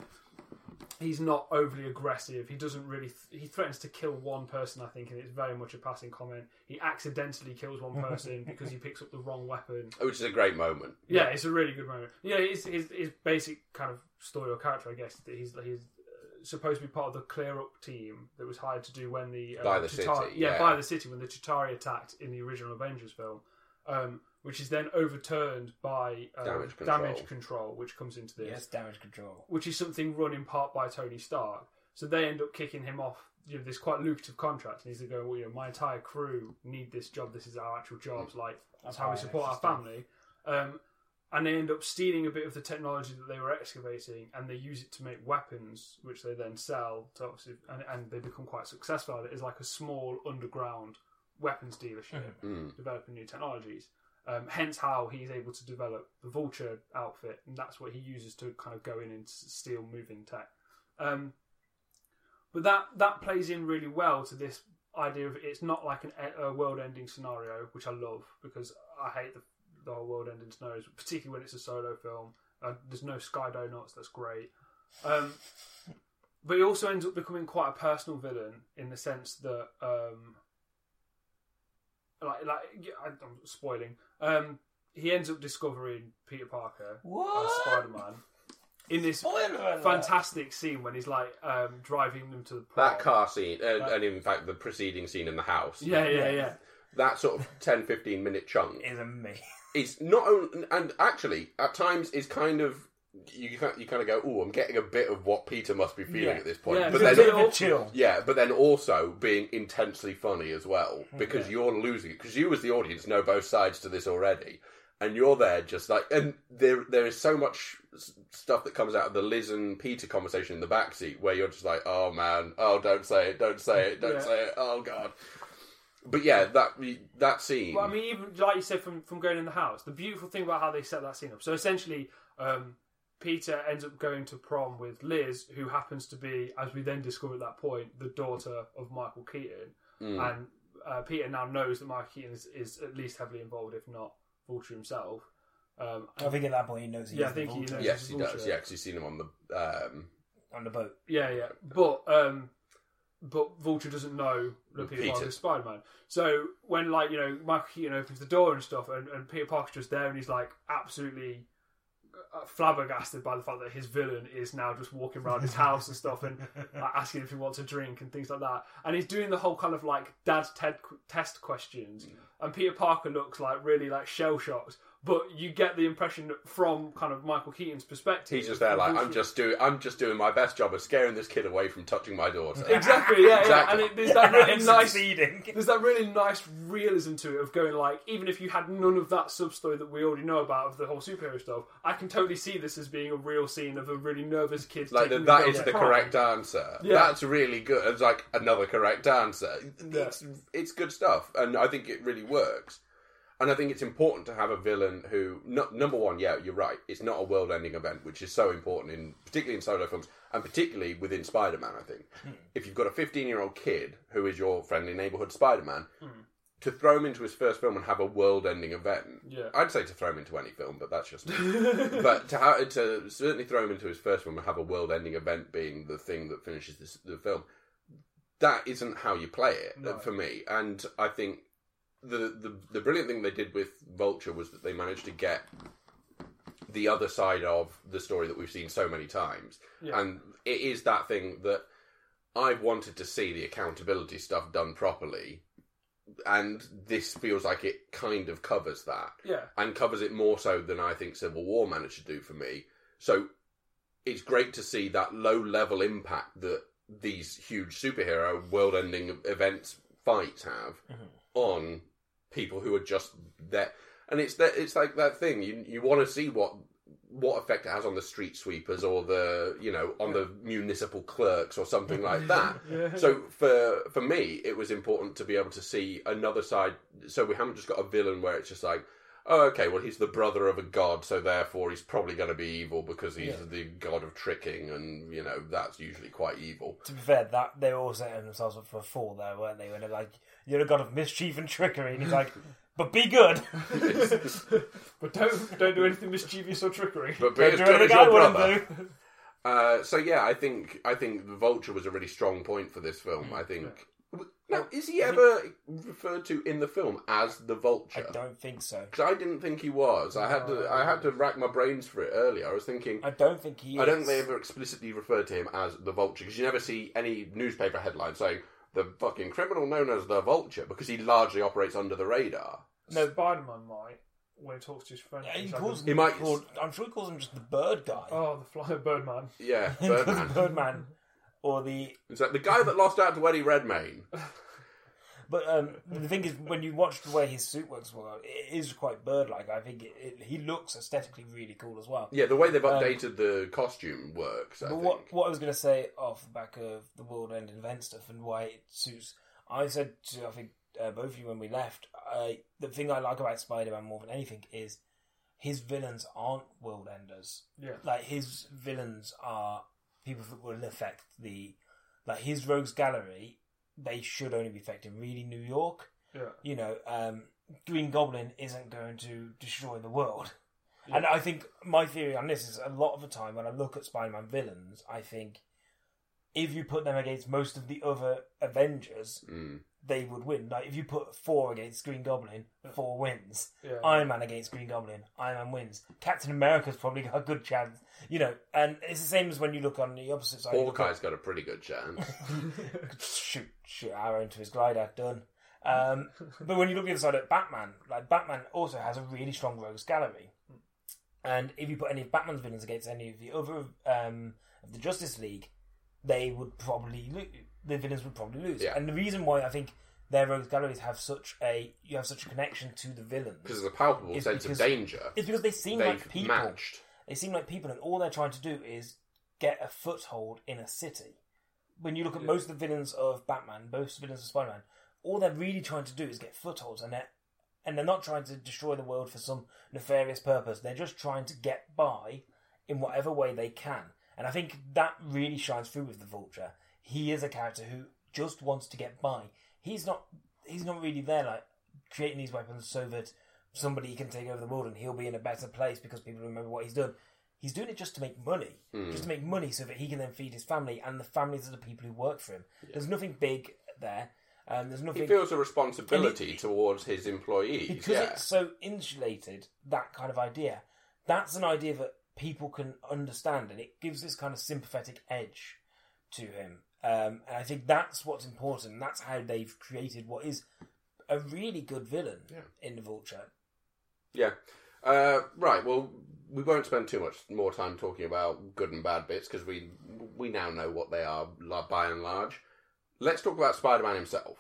he's not overly aggressive. He doesn't really. Th- he threatens to kill one person, I think, and it's very much a passing comment. He accidentally kills one person because he picks up the wrong weapon. Which is a great moment. Yeah, it's a really good moment. Yeah, his his, his basic kind of story or character, I guess, that he's he's uh, supposed to be part of the clear up team that was hired to do when the uh, By the Chitauri- city, yeah, yeah. by the city when the Chitauri attacked in the original Avengers film. Um, which is then overturned by uh, Damage control. damage control, which comes into this Yes, damage control. which is something run in part by Tony Stark. So they end up kicking him off you know, this quite lucrative contract, and he's going, well, you know, my entire crew need this job. This is our actual jobs. Like that's how we support our family. Um, and they end up stealing a bit of the technology that they were excavating, and they use it to make weapons, which they then sell to obviously, and, and they become quite successful at it. It's like a small underground weapons dealership Mm. developing new technologies. Um, hence how he's able to develop the Vulture outfit, and that's what he uses to kind of go in and steal moving tech. Um, but that that plays in really well to this idea of it's not like an, a world-ending scenario, which I love because I hate the, the whole world-ending scenarios, particularly when it's a solo film. Uh, there's no Sky Donuts, that's great. Um, but he also ends up becoming quite a personal villain in the sense that um, like like yeah, I- I'm spoiling. Um, he ends up discovering Peter Parker as Spider Man in this Spoiler fantastic scene when he's like um, driving them to the prom. That car scene, uh, That- and in fact the preceding scene in the house, Yeah, yeah, Yeah. yeah. that sort of 10 15 minute chunk is amazing. is not only, and actually at times is kind of you you kind of go, oh, I'm getting a bit of what Peter must be feeling Yeah. at this point, Yeah, but it's then a bit of chill. yeah, but then also being intensely funny as well because Yeah. you're losing it because you as the audience know both sides to this already, and you're there just like and there there is so much s- stuff that comes out of the Liz and Peter conversation in the backseat where you're just like, oh man, oh don't say it, don't say it, don't Yeah. say it, oh god. But yeah, that that scene. Well, I mean, even like you said, from from going in the house, the beautiful thing about how they set that scene up. So essentially, um, Peter ends up going to prom with Liz, who happens to be, as we then discover at that point, the daughter of Michael Keaton. Mm. And uh, Peter now knows that Michael Keaton is, is at least heavily involved, if not Vulture himself. Um, I think at that point he knows he Yeah, is I think the he knows. yes, he does. Yeah, because you've seen him on the um, on the boat. Yeah, yeah. But um but Vulture doesn't know that Peter Peter. Parker is Spider Man. So when like, you know, Michael Keaton opens the door and stuff and, and Peter Parker's just there and he's like absolutely Uh, flabbergasted by the fact that his villain is now just walking around his house and stuff and like, asking if he wants a drink and things like that. And he's doing the whole kind of like dad's ted- test questions. Mm. And Peter Parker looks like really like shell shocked. But you get the impression from kind of Michael Keaton's perspective. he's just there like I'm just doing I'm just doing my best job of scaring this kid away from touching my daughter. Exactly, yeah, Exactly. yeah. And it, there's that really nice succeeding. there's that really nice realism to it of going like even if you had none of that sub story that we already know about of the whole superhero stuff i can totally see this as being a real scene of a really nervous kid Like taking the, that girl is to the prom. correct answer. Yeah. That's really good. It's like another correct answer. Yeah. It's it's good stuff, and I think it really works. And I think it's important to have a villain who, no, number one, yeah, you're right. It's not a world-ending event, which is so important in, particularly in solo films, and particularly within Spider-Man. I think hmm. if you've got a 15-year-old kid who is your friendly neighborhood Spider-Man, hmm. to throw him into his first film and have a world-ending event, Yeah. I'd say to throw him into any film, but that's just but to ha- to certainly throw him into his first film and have a world-ending event being the thing that finishes this, the film, that isn't how you play it No. for me. And I think the, the the brilliant thing they did with Vulture was that they managed to get the other side of the story that we've seen so many times, Yeah. and it is that thing that I've wanted to see the accountability stuff done properly and this feels like it kind of covers that Yeah. and covers it more so than I think Civil War managed to do for me. So it's great to see that low level impact that these huge superhero world ending events fights have mm-hmm. On people who are just there. And it's that it's like that thing you you want to see what what effect it has on the street sweepers or the you know on the municipal clerks or something like that. Yeah. So for for me, it was important to be able to see another side. So we haven't just got a villain where it's just like, oh, okay, well he's the brother of a god, so therefore he's probably going to be evil because he's Yeah. the god of tricking, and you know that's usually quite evil. To be fair, that they were all setting themselves up for a fall, though, weren't they? When they're like, "You're a god of mischief and trickery," and he's like, "But be good." but don't don't do anything mischievous or trickery. But be Don't as do good anything as I your wouldn't brother. do. Uh, so yeah, I think I think the Vulture was a really strong point for this film. I think. Now, is he ever referred to in the film as the Vulture? I don't think so. Because I didn't think he was. I had to. I had to rack my brains for it earlier. I was thinking. I don't think he. Is. I don't think they ever explicitly referred to him as the Vulture because you never see any newspaper headline saying the fucking criminal known as the Vulture because he largely operates under the radar. No. Spider-Man might when he talks to his friend. Yeah, he he's like, calls He him. might- called- I'm sure he calls him just the bird guy. "Oh, the fly Birdman." Yeah, He calls him Birdman. Birdman, or the. It's like the guy that lost out to Eddie Redmayne. But um, the thing is, when you watch the way his suit works, well, it is quite bird-like. I think it, it, he looks aesthetically really cool as well. Yeah, the way they've updated the costume works. I Um, But think. what what I was going to say off the back of the world ending event stuff and why it suits, I said to I think uh, both of you when we left, I, the thing I like about Spider Man more than anything is his villains aren't world enders. Yeah. Like his villains are people that will affect the like his rogues gallery. They should only be affecting really New York. Yeah. You know, um, Green Goblin isn't going to destroy the world. And I think my theory on this is a lot of the time when I look at Spider Man villains, I think if you put them against most of the other Avengers, Mm. They would win. Like if you put Thor against Green Goblin, Thor wins. Yeah. Iron Man against Green Goblin, Iron Man wins. Captain America's probably got a good chance. You know, and it's the same as when you look on the opposite side. you look Hawkeye's got a pretty good chance. shoot, shoot arrow into his glider, done. Um, but when you look the other side at Batman, like Batman also has a really strong rogues gallery. And if you put any of Batman's villains against any of the other um, of the Justice League, they would probably lose. The villains would probably lose. Yeah. And the reason why I think their rogues galleries have such a you have such a connection to the villains Because there's a palpable sense because- of danger. It's because they seem like people. matched. They seem like people, and all they're trying to do is get a foothold in a city. When you look at most of the villains of Batman, most of the villains of Spider Man, all they're really trying to do is get footholds, and they're and they're not trying to destroy the world for some nefarious purpose. They're just trying to get by in whatever way they can. And I think that really shines through with the Vulture. He is a character who just wants to get by. He's not. He's not really there like creating these weapons so that somebody can take over the world and he'll be in a better place because people remember what he's done. He's doing it just to make money, just to make money so that he can then feed his family and the families of the people who work for him. There's nothing big there. Um, there's nothing He feels a responsibility he- towards his employees. because yeah. it's so insulated. That kind of idea. That's an idea that people can understand, and it gives this kind of sympathetic edge to him. Um, and I think that's what's important. That's how they've created what is a really good villain Yeah. in the Vulture. Yeah. Uh, right. Well, we won't spend too much more time talking about good and bad bits because we we now know what they are by and large. Let's talk about Spider-Man himself.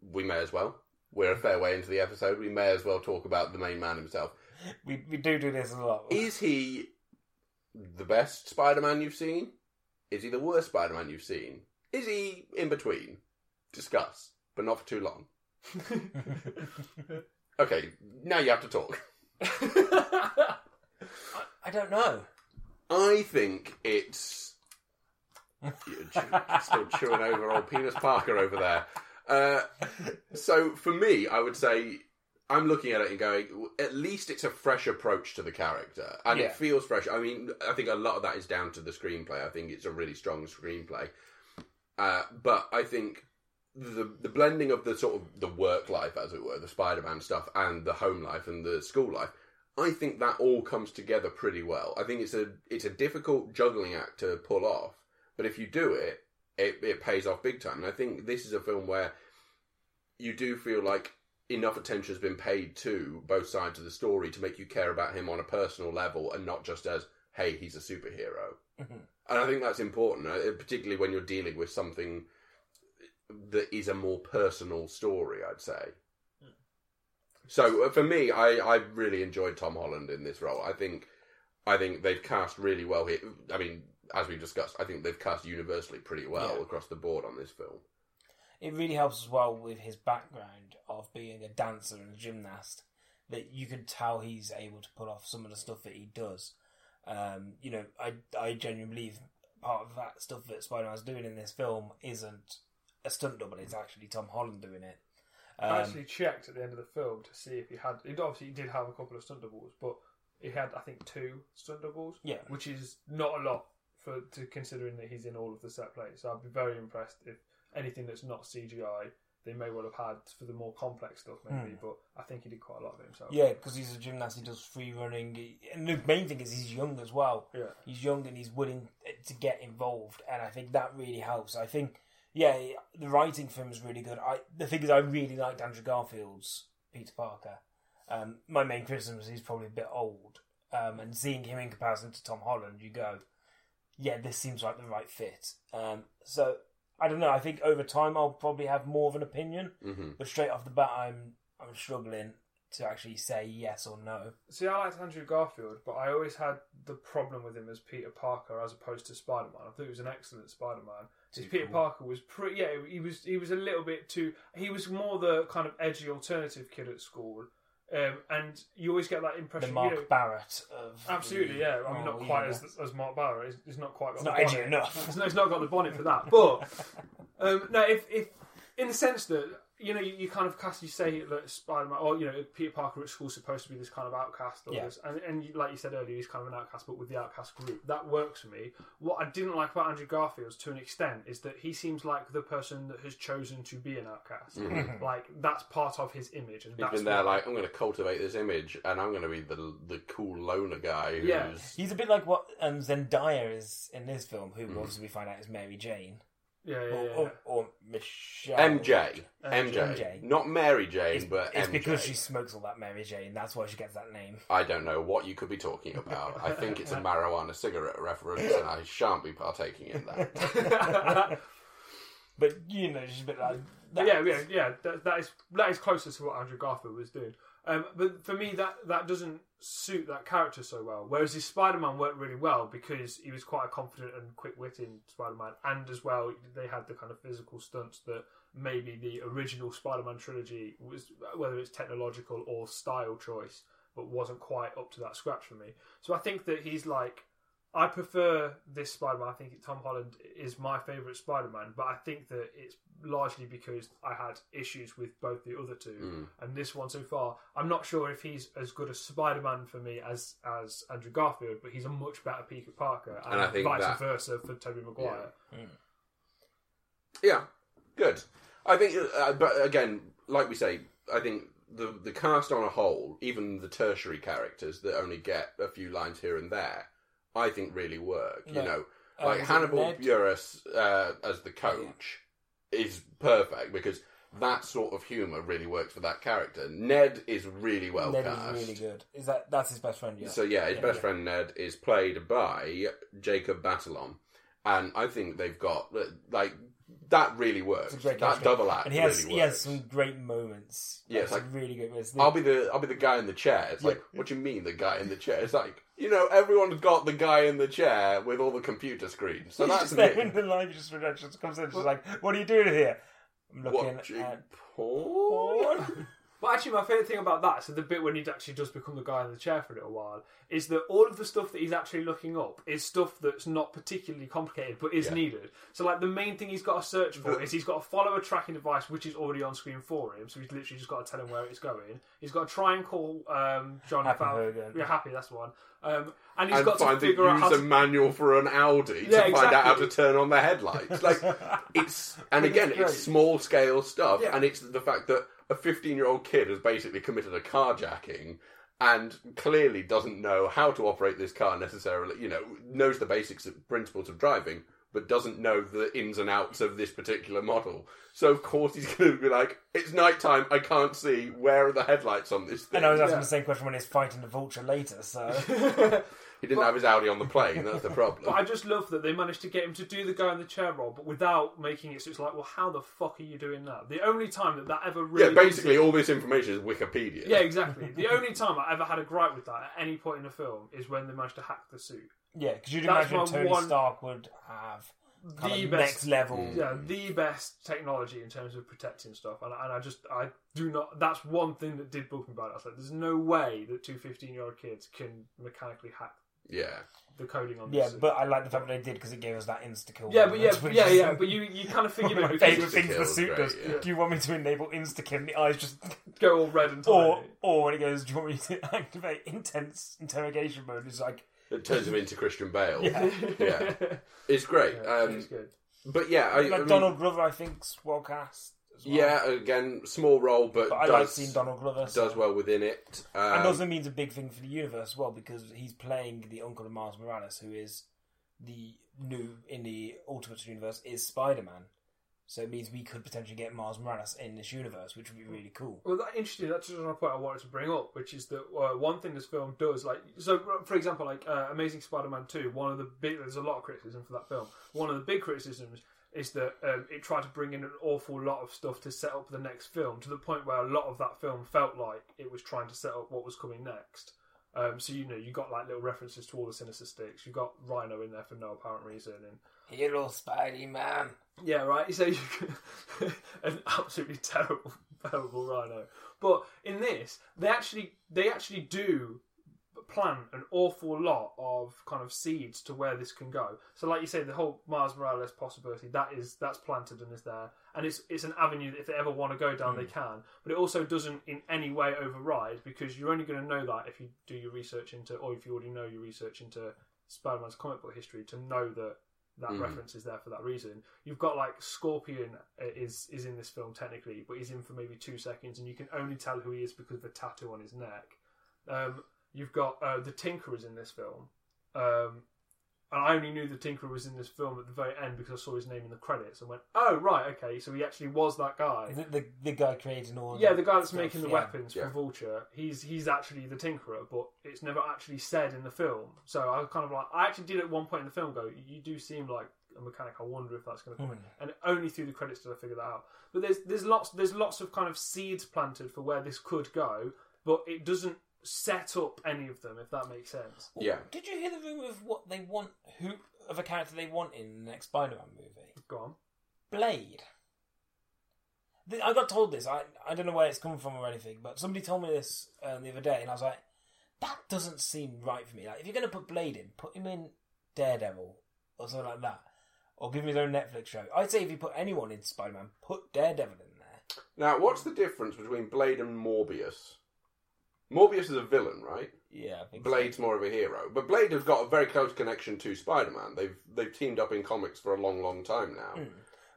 we may as well. We're a fair way into the episode. We may as well talk about the main man himself. We we do do this a lot. Is he the best Spider-Man you've seen? Is he the worst Spider-Man you've seen? Is he in between? Discuss, but not for too long. Okay, now you have to talk. I don't know. I think it's You're chew- still chewing over old Penis Parker over there. Uh, so for me, I would say I'm looking at it and going, at least it's a fresh approach to the character, and Yeah. it feels fresh. I mean, I think a lot of that is down to the screenplay. I think it's a really strong screenplay, uh, but I think the the blending of the sort of the work life, as it were, the Spider-Man stuff, and the home life and the school life. I think that all comes together pretty well. I think it's a it's a difficult juggling act to pull off, but if you do it, it, it pays off big time. And I think this is a film where you do feel like enough attention has been paid to both sides of the story to make you care about him on a personal level and not just as, hey, he's a superhero. Mhm. And I think that's important, uh, particularly when you're dealing with something that is a more personal story, I'd say. So uh, for me, I, I really enjoyed Tom Holland in this role. I think I think they've cast really well here. I mean, as we've discussed, I think they've cast universally pretty well Yeah. across the board on this film. It really helps as well with his background of being a dancer and a gymnast that you can tell he's able to pull off some of the stuff that he does. Um, you know, I I genuinely believe part of that stuff that Spider Man's doing in this film isn't a stunt double; it's actually Tom Holland doing it. Um, I actually checked at the end of the film to see if he had. He obviously he did have a couple of stunt doubles, but he had I think two stunt doubles, yeah, which is not a lot for to considering that he's in all of the set plays. So I'd be very impressed if anything that's not CGI they may well have had for the more complex stuff, maybe. Hmm. But I think he did quite a lot of it himself. yeah, because he's a gymnast. He does free running, and the main thing is he's young as well. yeah. he's young and he's willing to get involved, and I think that really helps. I think, yeah, the writing for him is really good. I the thing is, I really liked Andrew Garfield's Peter Parker. Um, my main criticism is he's probably a bit old, um, and seeing him in comparison to Tom Holland, you go, yeah, this seems like the right fit. Um, so I don't know. I think over time I'll probably have more of an opinion, hmm but straight off the bat, I'm I'm struggling to actually say yes or no. See, I liked Andrew Garfield, but I always had the problem with him as Peter Parker as opposed to Spider Man. I thought he was an excellent Spider Man. Too Peter cool. Parker was pretty. Yeah, he was. He was a little bit too. He was more the kind of edgy alternative kid at school, um, and you always get that The impression. Mark you know, Barrett of absolutely, the yeah. I mean, not quite as as Mark Barrett. He's, he's not quite got It's the not edgy enough. He's not, he's not got the bonnet for that. But um, no, if if in the sense that you know you, you kind of cast you say that Spider Man or you know Peter Parker at school supposed to be this kind of outcast or Yeah. this, and and you, like you said earlier, he's kind of an outcast, but with the outcast group that works for me. What I didn't like about Andrew Garfield to an extent is that he seems like the person that has chosen to be an outcast. Mhm. Like that's part of his image, and He's that's been there like, I'm going to cultivate this image, and I'm going to be the the cool loner guy who's. Yeah. He's a bit like what um, Zendaya is in this film, who Mhm. obviously we find out is Mary Jane yeah, yeah, or, yeah. or, or Michelle. MJ. MJ. MJ. Not Mary Jane, It's, but it's MJ. because she smokes all that Mary Jane. That's why she gets that name. I don't know what you could be talking about. I think it's a marijuana cigarette reference, and I shan't be partaking in that. But you know, she's a bit like that. yeah, yeah, yeah. That, that is that is closer to what Andrew Garfield was doing. Um, but for me, that that doesn't suit that character so well. Whereas his Spider Man worked really well because he was quite a confident and quick witted Spider Man, and as well they had the kind of physical stunts that maybe the original Spider Man trilogy was, whether it's technological or style choice, but wasn't quite up to that scratch for me. So I think that he's like. I prefer this Spider-Man. I think Tom Holland is my favourite Spider-Man, but I think that it's largely because I had issues with both the other two, Mm. and this one so far. I'm not sure if he's as good a Spider-Man for me as as Andrew Garfield, but he's a much better Peter Parker, and, And I think vice that- versa for Tobey Maguire. Yeah, good. I think, uh, but again, like we say, I think the the cast on a whole, even the tertiary characters that only get a few lines here and there, I think really work. You know, Um, like it Hannibal Ned? Buress uh, as the coach is perfect because that sort of humor really works for that character. Ned is really well Ned cast. is really good. Is that that's his best friend? Yeah. So yeah, his Yeah, best yeah. friend Ned is played by Jacob Batalon, and I think they've got like that really works. It's a great That double act and he has really he has some great moments. Yeah, it's Like, really good moments. I'll be the I'll be the guy in the chair. It's Yeah. like, what do you mean the guy in the chair? It's like you know everyone's got the guy in the chair with all the computer screens. So He's that's just there in the live just just comes in. She's like, "What are you doing here?" I'm looking Watching at porn. porn. But actually, my favourite thing about that, so the bit when he actually does become the guy in the chair for a little while, is that all of the stuff that he's actually looking up is stuff that's not particularly complicated, but is Yeah. needed. So, like, the main thing he's got to search for is he's got to follow a tracking device, which is already on screen for him, so he's literally just got to tell him where it's going. He's got to try and call um, John Happy Hogan. Yeah, Happy, that's one. Um, and he's and got to find the figure out how to. manual for an Audi Yeah, to find out how to turn on the headlights. Like it's and again, great. it's small scale stuff, Yeah. and it's the fact that a 15 year old kid has basically committed a carjacking and clearly doesn't know how to operate this car necessarily. You know, knows the basics of principles of driving, but doesn't know the ins and outs of this particular model. So of course he's going to be like, "It's nighttime. I can't see. Where are the headlights on this thing?" And I was asking Yeah. the same question when he's fighting the vulture later. So he didn't have his Audi on the plane. That's the problem. But I just love that they managed to get him to do the guy in the chair role, but without making it so it's like, well, how the fuck are you doing that? The only time that that ever really. yeah, basically all this information is Wikipedia. Yeah, exactly. The only time I ever had a gripe with that at any point in the film is when they managed to hack the suit. yeah, because you'd That's imagine Tony one- Stark would have kind The of best, next level. Yeah, the best technology in terms of protecting stuff, and, and I just I do not. That's one thing that did bug me about it. I was like, there's no way that two 15 year old kids can mechanically hack yeah. the coding on. Yeah, this suit. but I like the fact that they did because it gave us that insta kill. yeah, but yeah, which yeah, is yeah. But you you kind of figured one it of my because favourite Insta-kill things the is suit great, does. yeah. Do you want me to enable insta kill? And the eyes just go all red and tiny. or or when it goes, do you want me to activate intense interrogation mode? It's like It turns him into Christian Bale. Yeah. Yeah. It's great. Yeah, um, it's good. but yeah, I, like I mean, Donald Glover. I think's well cast. As well. Yeah, again, small role, but, but I does, like seeing Donald Glover. so- does well within it. Um, and also means a big thing for the universe as well because he's playing the uncle of Miles Morales, who is the new in the Ultimate Universe is Spider Man. So it means we could potentially get Miles Morales in this universe, which would be really cool. Well, that interesting. That's just another point I wanted to bring up, which is that uh, one thing this film does, like, so for example, like uh, Amazing Spider-Man Two, one of the big, there's a lot of criticism for that film. One of the big criticisms is that um, it tried to bring in an awful lot of stuff to set up the next film, to the point where a lot of that film felt like it was trying to set up what was coming next. Um, so you know, you got like little references to all the Sinister Six. You got Rhino in there for no apparent reason, and Hello, Spidey Man. yeah, right. So you an absolutely terrible, terrible rhino. But in this, they actually they actually do plant an awful lot of kind of seeds to where this can go. So, like you say, the whole Miles Morales possibility that is that's planted and is there, and it's it's an avenue that if they ever want to go down, they can. But it also doesn't in any way override because you're only going to know that if you do your research into, or if you already know your research into Spider-Man's comic book history to know that that Mhm. reference is there for that reason. You've got like Scorpion is is in this film technically, but he's in for maybe two seconds, and you can only tell who he is because of the tattoo on his neck. Um, you've got uh, the Tinker is in this film, um, and I only knew the Tinkerer was in this film at the very end because I saw his name in the credits and went, "Oh right, okay, so he actually was that guy." The, the, the guy creating all Yeah, the guy that's stuff, making the yeah. weapons Yeah. for Vulture, he's he's actually the Tinkerer, but it's never actually said in the film. So I kind of like, I actually did at one point in the film go, you do seem like a mechanic. I wonder if that's going to come in. And only through the credits did I figure that out. But there's there's lots there's lots of kind of seeds planted for where this could go, but it doesn't set up any of them if that makes sense. Yeah. Did you hear the rumor of what they want? Who of a character they want in the next Spider-Man movie? Go on. Blade. The- I got told this. I I don't know where it's coming from or anything, but somebody told me this um, the other day, and I was like, that doesn't seem right for me. Like, if you're going to put Blade in, put him in Daredevil or something like that, or give him his own Netflix show. I'd say if you put anyone in Spider-Man, put Daredevil in there. Now, what's the difference between Blade and Morbius? Morbius is a villain, right? Yeah, I think so. Blade's more of a hero, but Blade has got a very close connection to Spider-Man. They've they've teamed up in comics for a long, long time now.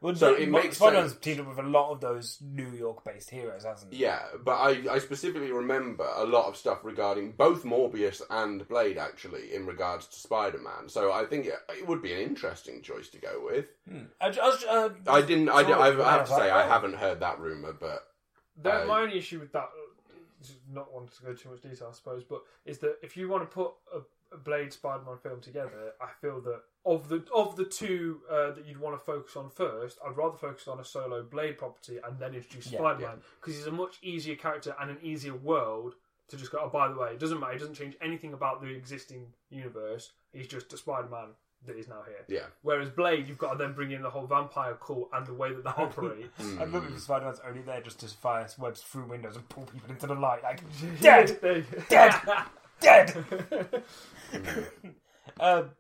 Well, So the- it makes Spider-Man's sense. teamed up with a lot of those New York-based heroes, hasn't he? Yeah, but I, I specifically remember a lot of stuff regarding both Morbius and Blade, actually, in regards to Spider-Man. So I think it, it would be an interesting choice to go with. Hmm. I, ju- I, was, uh, I didn't. I, did, I, I have to say I haven't heard that rumor, but The, Uh, my only issue with that, is not wanting to go too much detail, I suppose, but is that if you want to put a, a Blade Spider-Man film together, I feel that of the of the two uh, that you'd want to focus on first, I'd rather focus on a solo Blade property and then introduce Yeah, Spider-Man because he's a much easier character and an easier world to just go. Oh, by the way, it doesn't matter. It doesn't change anything about the existing universe. He's just a Spider-Man that is now here. yeah. Whereas Blade, you've got to then bring in the whole vampire cult and the way that they operate. I love it if Spider-Man's only there just to fire webs through windows and pull people into the light. Like, dead! Dead! Dead! um,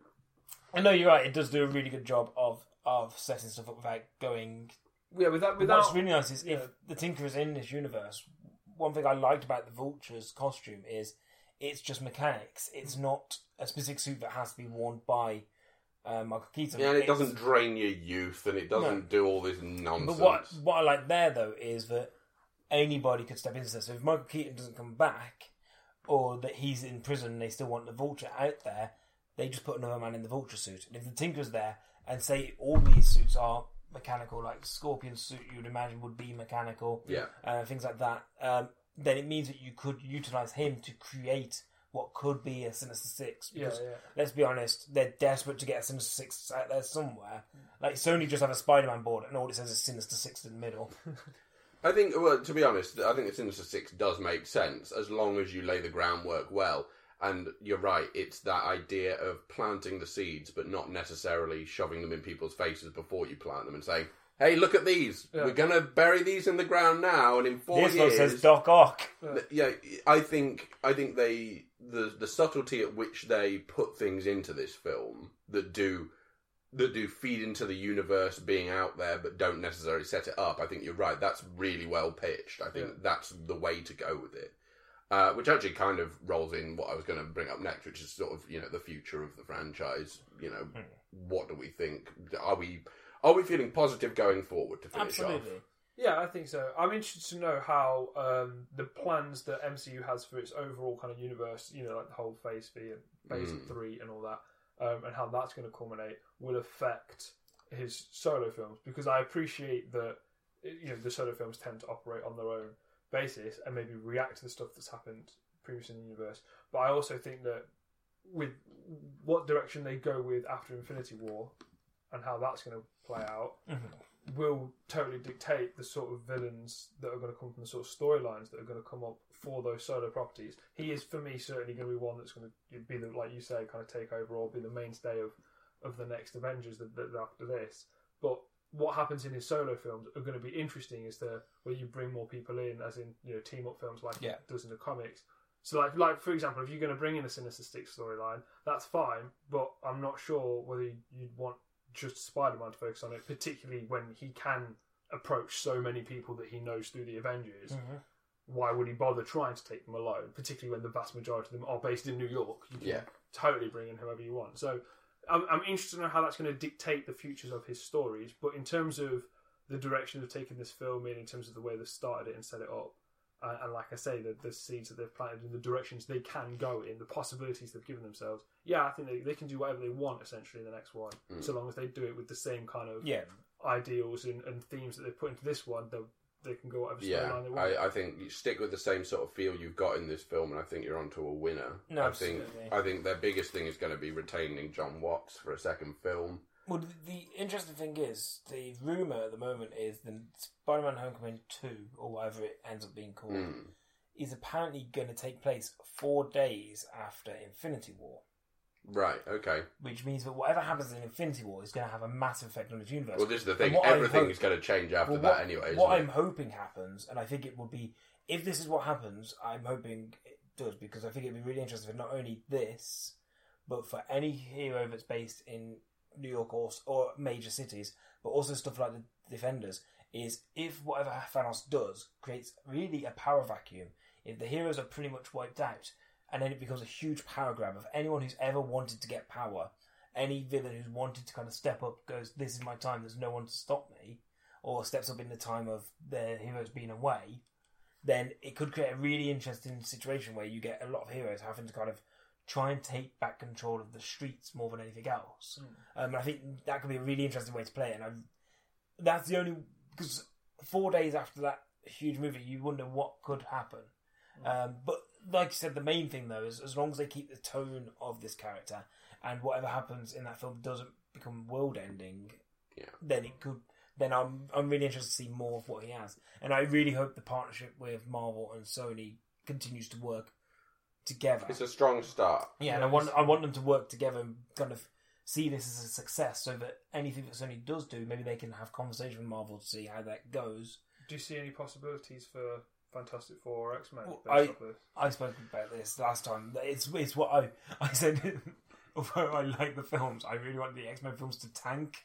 I know you're right, it does do a really good job of, of setting stuff up without going... yeah, without What's really nice is if the Tinker is in this universe, one thing I liked about the Vulture's costume is it's just mechanics. It's not a specific suit that has to be worn by uh, Michael Keaton. Yeah, and it doesn't drain your youth, and it doesn't No. do all this nonsense. But what what I like there though is that anybody could step into this. So if Michael Keaton doesn't come back, or that he's in prison and they still want the Vulture out there, they just put another man in the Vulture suit. And if the Tinker's there, and say all these suits are mechanical, like Scorpion's suit, you would imagine would be mechanical, Yeah. uh, things like that. Um, then it means that you could utilize him to create what could be a Sinister Six. Yeah, Because yeah. let's be honest, they're desperate to get a Sinister Six out there somewhere. Like Sony just have a Spider-Man board, and all it says is Sinister Six in the middle. I think, well, to be honest, I think the Sinister Six does make sense as long as you lay the groundwork well. And you're right, it's that idea of planting the seeds, but not necessarily shoving them in people's faces before you plant them and saying, "Hey, look at these. Yeah. We're gonna bury these in the ground now, and in four this one years." says Doc Ock. yeah, I think I think they the the subtlety at which they put things into this film that do that do feed into the universe being out there but don't necessarily set it up. I think you're right. That's really well pitched. I think Yeah. that's the way to go with it. Uh, which actually kind of rolls in what I was going to bring up next, which is sort of you know the future of the franchise. You know, what do we think? Are we are we feeling positive going forward to finish off? Absolutely. Yeah, I think so. I'm interested to know how um, the plans that MCU has for its overall kind of universe, you know, like the whole Phase and Phase Mm. Three and all that, um, and how that's going to culminate will affect his solo films. Because I appreciate that you know the solo films tend to operate on their own basis and maybe react to the stuff that's happened previously in the universe. But I also think that with what direction they go with after Infinity War and how that's going to play out mm-hmm. will totally dictate the sort of villains that are going to come from the sort of storylines that are going to come up for those solo properties. He is, for me, certainly going to be one that's going to be the, like you say, kind of take over or be the mainstay of, of the next Avengers that, that after this. But what happens in his solo films are going to be interesting as to where you bring more people in, as in you know team up films like Yeah. it does in the comics. So like like for example, if you're going to bring in a Sinister Six storyline, that's fine. But I'm not sure whether you'd want just Spider-Man to focus on it, particularly when he can approach so many people that he knows through the Avengers. Mhm. Why would he bother trying to take them alone? Particularly when the vast majority of them are based in New York. You can Yeah. totally bring in whoever you want. So I'm, I'm interested to know how that's going to dictate the futures of his stories. But in terms of the direction they've taken this film in, in terms of the way they've started it and set it up, uh, and like I say, the, the seeds that they've planted in the directions they can go in, the possibilities they've given themselves, yeah, I think they, they can do whatever they want essentially in the next one, Mm. so long as they do it with the same kind of Yeah. ideals and, and themes that they've put into this one. They they can go whatever Yeah, storyline they want. I, I think you stick with the same sort of feel you've got in this film, and I think you're onto a winner. No, I think absolutely. I think their biggest thing is going to be retaining John Watts for a second film. Well, the, the interesting thing is, the rumor at the moment is the Spider-Man: Homecoming Two, or whatever it ends up being called, Mm. is apparently going to take place four days after Infinity War, Right. Okay. which means that whatever happens in Infinity War is going to have a massive effect on its universe. Well, this is the thing. Everything hope- is going to change after Well, that anyway. What I'm it? hoping happens, and I think it would be, if this is what happens, I'm hoping it does because I think it'd be really interesting for not only this, but for any hero that's based in New York or or major cities, but also stuff like the Defenders. Is if whatever Thanos does creates really a power vacuum, if the heroes are pretty much wiped out, and then it becomes a huge power grab of anyone who's ever wanted to get power, any villain who's wanted to kind of step up goes, "This is my time. There's no one to stop me." or steps up in the time of their heroes being away, then it could create a really interesting situation where you get a lot of heroes having to kind of try and take back control of the streets more than anything else. Um, I think that could be a really interesting way to play it, and I'm, that's the only because four days after that huge movie, you wonder what could happen. Um, but like you said, the main thing though is as long as they keep the tone of this character, and whatever happens in that film doesn't become world ending, Yeah. then it could. Then I'm I'm really interested to see more of what he has, and I really hope the partnership with Marvel and Sony continues to work together. It's a strong start. Yeah, and I want I want them to work together and kind of see this as a success, so that anything that Sony does do, maybe they can have conversation with Marvel to see how that goes. Do you see any possibilities for Fantastic Four or X Men? Well, I- I spoke about this last time. It's it's what I I said. Although I like the films, I really want the X Men films to tank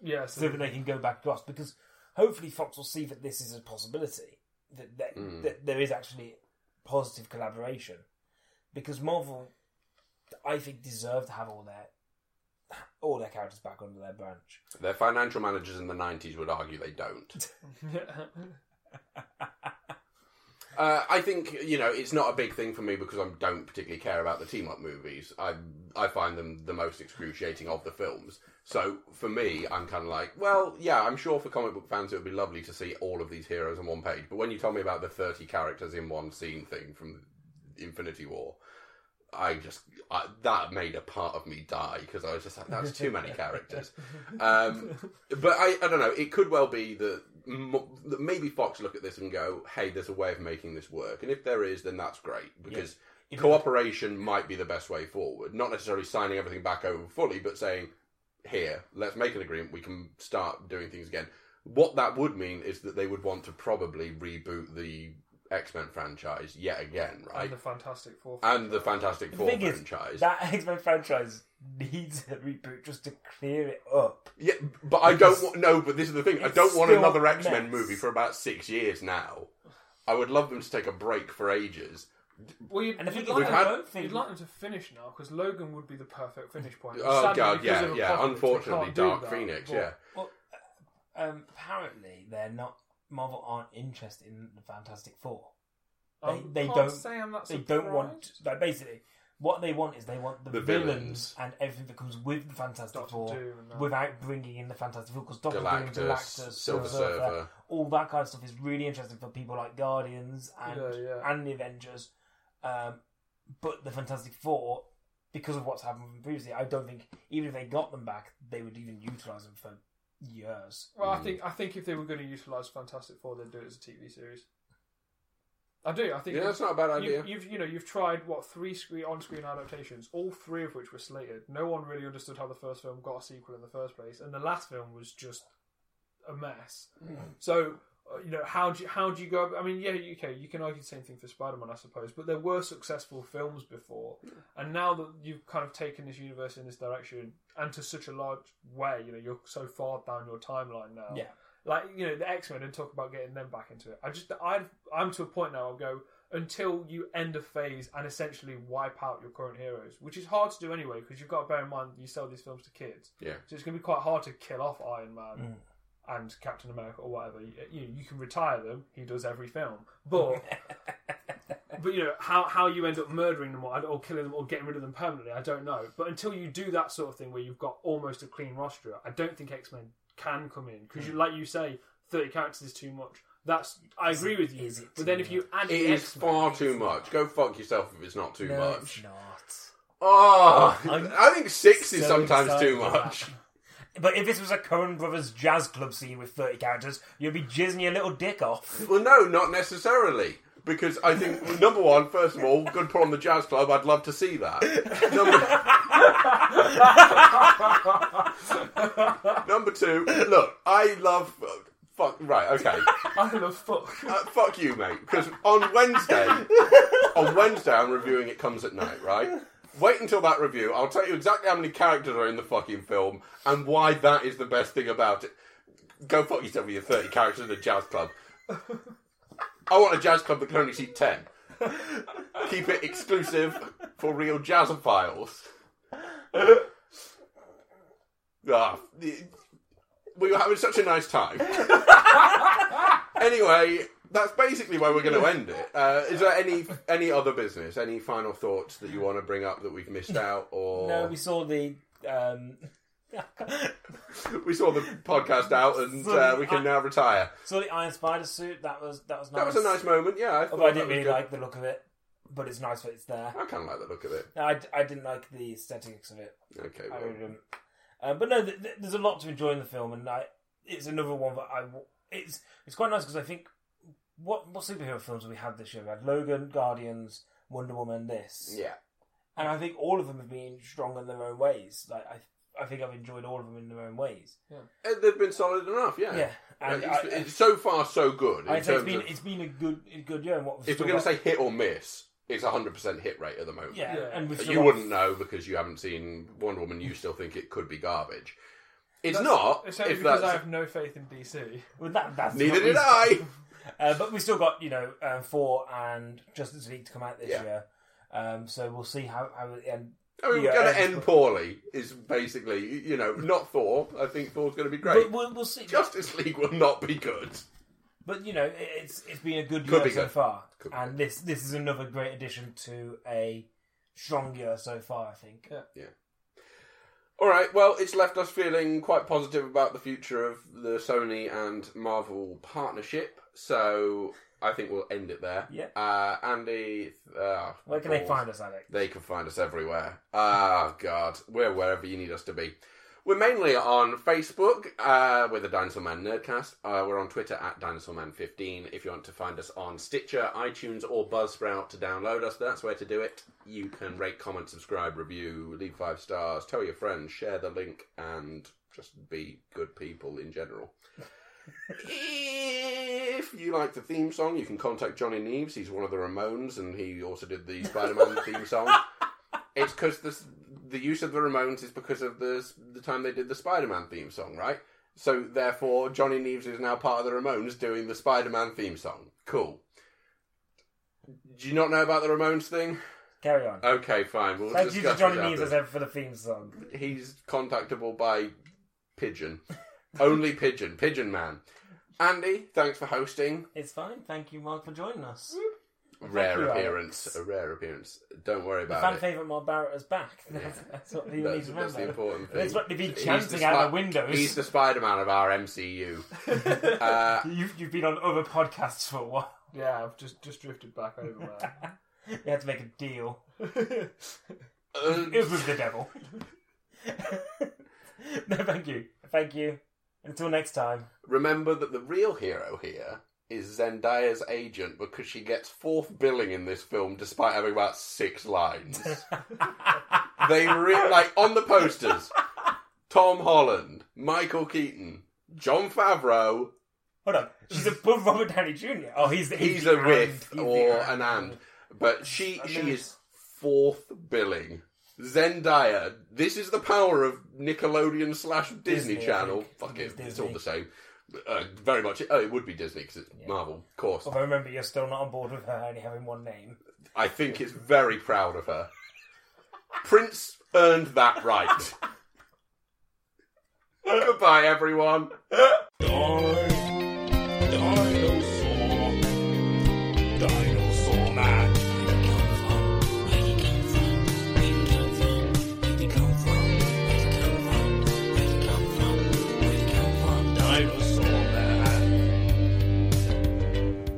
yeah, so that they can go back across because hopefully Fox will see that this is a possibility that that, Mm. that there is actually positive collaboration because Marvel, I think, deserve to have all their all their characters back under their branch. Their financial managers in the 90s would argue they don't. Uh, I think you know it's not a big thing for me because I don't particularly care about the team up movies. I I find them the most excruciating of the films. So for me, I'm kind of like, well, yeah, I'm sure for comic book fans it would be lovely to see all of these heroes on one page. But when you tell me about the 30 characters in one scene thing from Infinity War, I just I, that made a part of me die because I was just like, that's too many characters. Um, but I, I don't know. It could well be that, m- that maybe Fox look at this and go, "Hey, there's a way of making this work." And if there is, then that's great because If- cooperation might be the best way forward. Not necessarily signing everything back over fully, but saying, "Here, let's make an agreement. We can start doing things again." What that would mean is that they would want to probably reboot the X Men franchise yet again, right? And the Fantastic Four. And the Fantastic The Four thing is, franchise. that X Men franchise needs a reboot just to clear it up. Yeah, but I don't want. No, but this is the thing. I don't want another X Men movie for about six years now. I would love them to take a break for ages. Well, you'd, And if you'd like, had- don't think you'd like them to finish now because Logan would be the perfect finish point. Oh Sadly, god, yeah, yeah. Unfortunately, can't Dark that, Phoenix, but- yeah. Well, uh, um, apparently they're not. Marvel aren't interested in the Fantastic Four. They- I they can't don't- Say I'm not They don't want. surprised. Like basically, what they want is they want the, The villains. villains. and everything that comes with the Fantastic Doctor Four Doom and that. without bringing in the Fantastic Four because Doctor Doom, Galactus, Galactus, Silver Surfer. all that kind of stuff is really interesting for people like Guardians and Yeah, yeah. and the Avengers. Um, but the Fantastic Four, because of what's happened previously, I don't think even if they got them back, they would even utilize them for years. Well, Mm. I think I think if they were going to utilize Fantastic Four, they'd do it as a TV series. I do. I think Yeah, that's not a bad idea. You've, you've you know you've tried what three screen on-screen adaptations, all three of which were slated. No one really understood how the first film got a sequel in the first place, and the last film was just a mess. So uh, Uh, you know how do you, how do you go? I mean, yeah, okay, you can argue the same thing for Spider-Man, I suppose, but there were successful films before, and now that you've kind of taken this universe in this direction and to such a large way, you know, you're so far down your timeline now Yeah. like you know the X Men and talk about getting them back into it. I just I I'm to a point now. I'll go until you end a phase and essentially wipe out your current heroes, which is hard to do anyway because you've got to bear in mind you sell these films to kids. Yeah. So it's going to be quite hard to kill off Iron Man mm. And Captain America or whatever. You, you you can retire them. He does every film, but. But you know how, how you end up murdering them or, or killing them or getting rid of them permanently, I don't know. But until you do that sort of thing where you've got almost a clean roster, I don't think X Men can come in because, you, hmm. like you say, thirty characters is too much. That's I agree with you. is it But too then if you add It the X-Men, far too much. Go fuck yourself if it's not too no, much. it's not. Oh, I'm I think six is sometimes too for much. But if this was a Coen Brothers jazz club scene with 30 characters, you'd be jizzing your little dick off. Well, no, not necessarily. Because I think number one, first of all, good put on the jazz club. I'd love to see that. Number, number two, look, I love. Fuck. Right. Okay. I love fuck. Uh, fuck you, mate. Because on Wednesday, on Wednesday, I'm reviewing It Comes at Night, right? Wait until that review. I'll tell you exactly how many characters are in the fucking film and why that is the best thing about it. Go fuck yourself with your 30 characters in a jazz club. I want a jazz club that can only seat 10. Keep it exclusive for real jazzophiles. Ah, we were having such a nice time. anyway, that's basically where we're going to end it. Uh, is there any any other business? Any final thoughts that you want to bring up that we've missed out, or No, we saw the. Um, we saw the podcast out and uh, we can now retire? saw the Iron Spider suit. That was that was nice. That was a nice moment. Yeah, I Although I didn't really good. like the look of it, but it's nice that it's there. I kind of like the look of it. No, I, I didn't like the aesthetics of it. Okay, I well, really didn't. Uh, but no, th- th- there's a lot to enjoy in the film, and I, it's another one that I. w- It's it's quite nice because I think what what superhero films have we had this year? We had Logan, Guardians, Wonder Woman, this, yeah. and I think all of them have been strong in their own ways. Like I, I think I've enjoyed all of them in their own ways. Uh, They've been solid enough. Yeah, Yeah, and it's, I, it's so far so good. In I'd say it's terms been of, it's been a good a good year. And what if we're going to got- say hit or miss, it's a hundred percent hit rate at the moment. yeah, Yeah. and You got- wouldn't know because you haven't seen Wonder Woman. You still think it could be garbage. It's That's- not. It's only if because that's, I have no faith in DC. Well, that, that's Neither did reason- I. Uh, but we still got you know uh, Thor and Justice League to come out this Yeah. year. Um, so we'll see how how it end. I mean, Yeah, we're going to end poorly. Is basically, you know, not Thor. I think Thor's going to be great. But we'll, we'll see. Justice League will not be good. But you know, it- it's it's been a good Could year be so good. far, Could be and this this is another great addition to a strong year so far. I think. Yeah. All right. Well, it's left us feeling quite positive about the future of the Sony and Marvel partnership. So I think we'll end it there. Yeah. Uh, Andy, uh, Where can they find us, Alex? They can find us everywhere. Ah, God. We're wherever you need us to be. We're mainly on Facebook uh, with the Dinosaur Man Nerdcast. Uh, we're on Twitter at Dinosaur Man 15 If you want to find us on Stitcher, iTunes, or Buzzsprout to download us, that's where to do it. You can rate, comment, subscribe, review, leave five stars, tell your friends, share the link, and just be good people in general. If you like the theme song, you can contact Johnny Neves. He's one of the Ramones, and he also did the Spider-Man theme song. It's because the the use of the Ramones is because of the the time they did the Spider-Man theme song, right? So therefore, Johnny Neves is now part of the Ramones doing the Spider-Man theme song. Cool. Do you not know about the Ramones thing? Carry on. Okay, fine. We'll Thank you to Johnny Neves as ever for the theme song. He's contactable by pigeon. Only pigeon. Pigeon man. Andy, thanks for hosting. It's fine. Thank you, Mark, for joining us. Rare you, appearance. Alex. A rare appearance. Don't worry The about fan it. Fan favourite Mark Barrett is back. That's, that's what people need That's, to that's the important thing. That's what they've been He's chanting the out Spi- the windows. He's the Spider-Man of our MCU. Uh, You've, you've been on other podcasts for a while. Yeah, I've just just drifted back over there. You had to make a deal. uh, It was with the devil. no, thank you. Thank you. Until next time. remember that the real hero here is Zendaya's agent because she gets fourth billing in this film despite having about six lines. they re- like on the posters. Tom Holland, Michael Keaton, Jon Favreau. Hold on. She's above Robert Downey Jr. Oh, he's the He's the a with or an and, but she I she is fourth billing. Zendaya. This is the power of Nickelodeon slash Disney, Disney, Channel. Fuck It's it, it's all the same. Uh, very much. Oh, it would be Disney because it's Marvel, of course. Although remember, you're still not on board with her only having one name. I think it's very proud of her. Prince earned that right. Goodbye, everyone.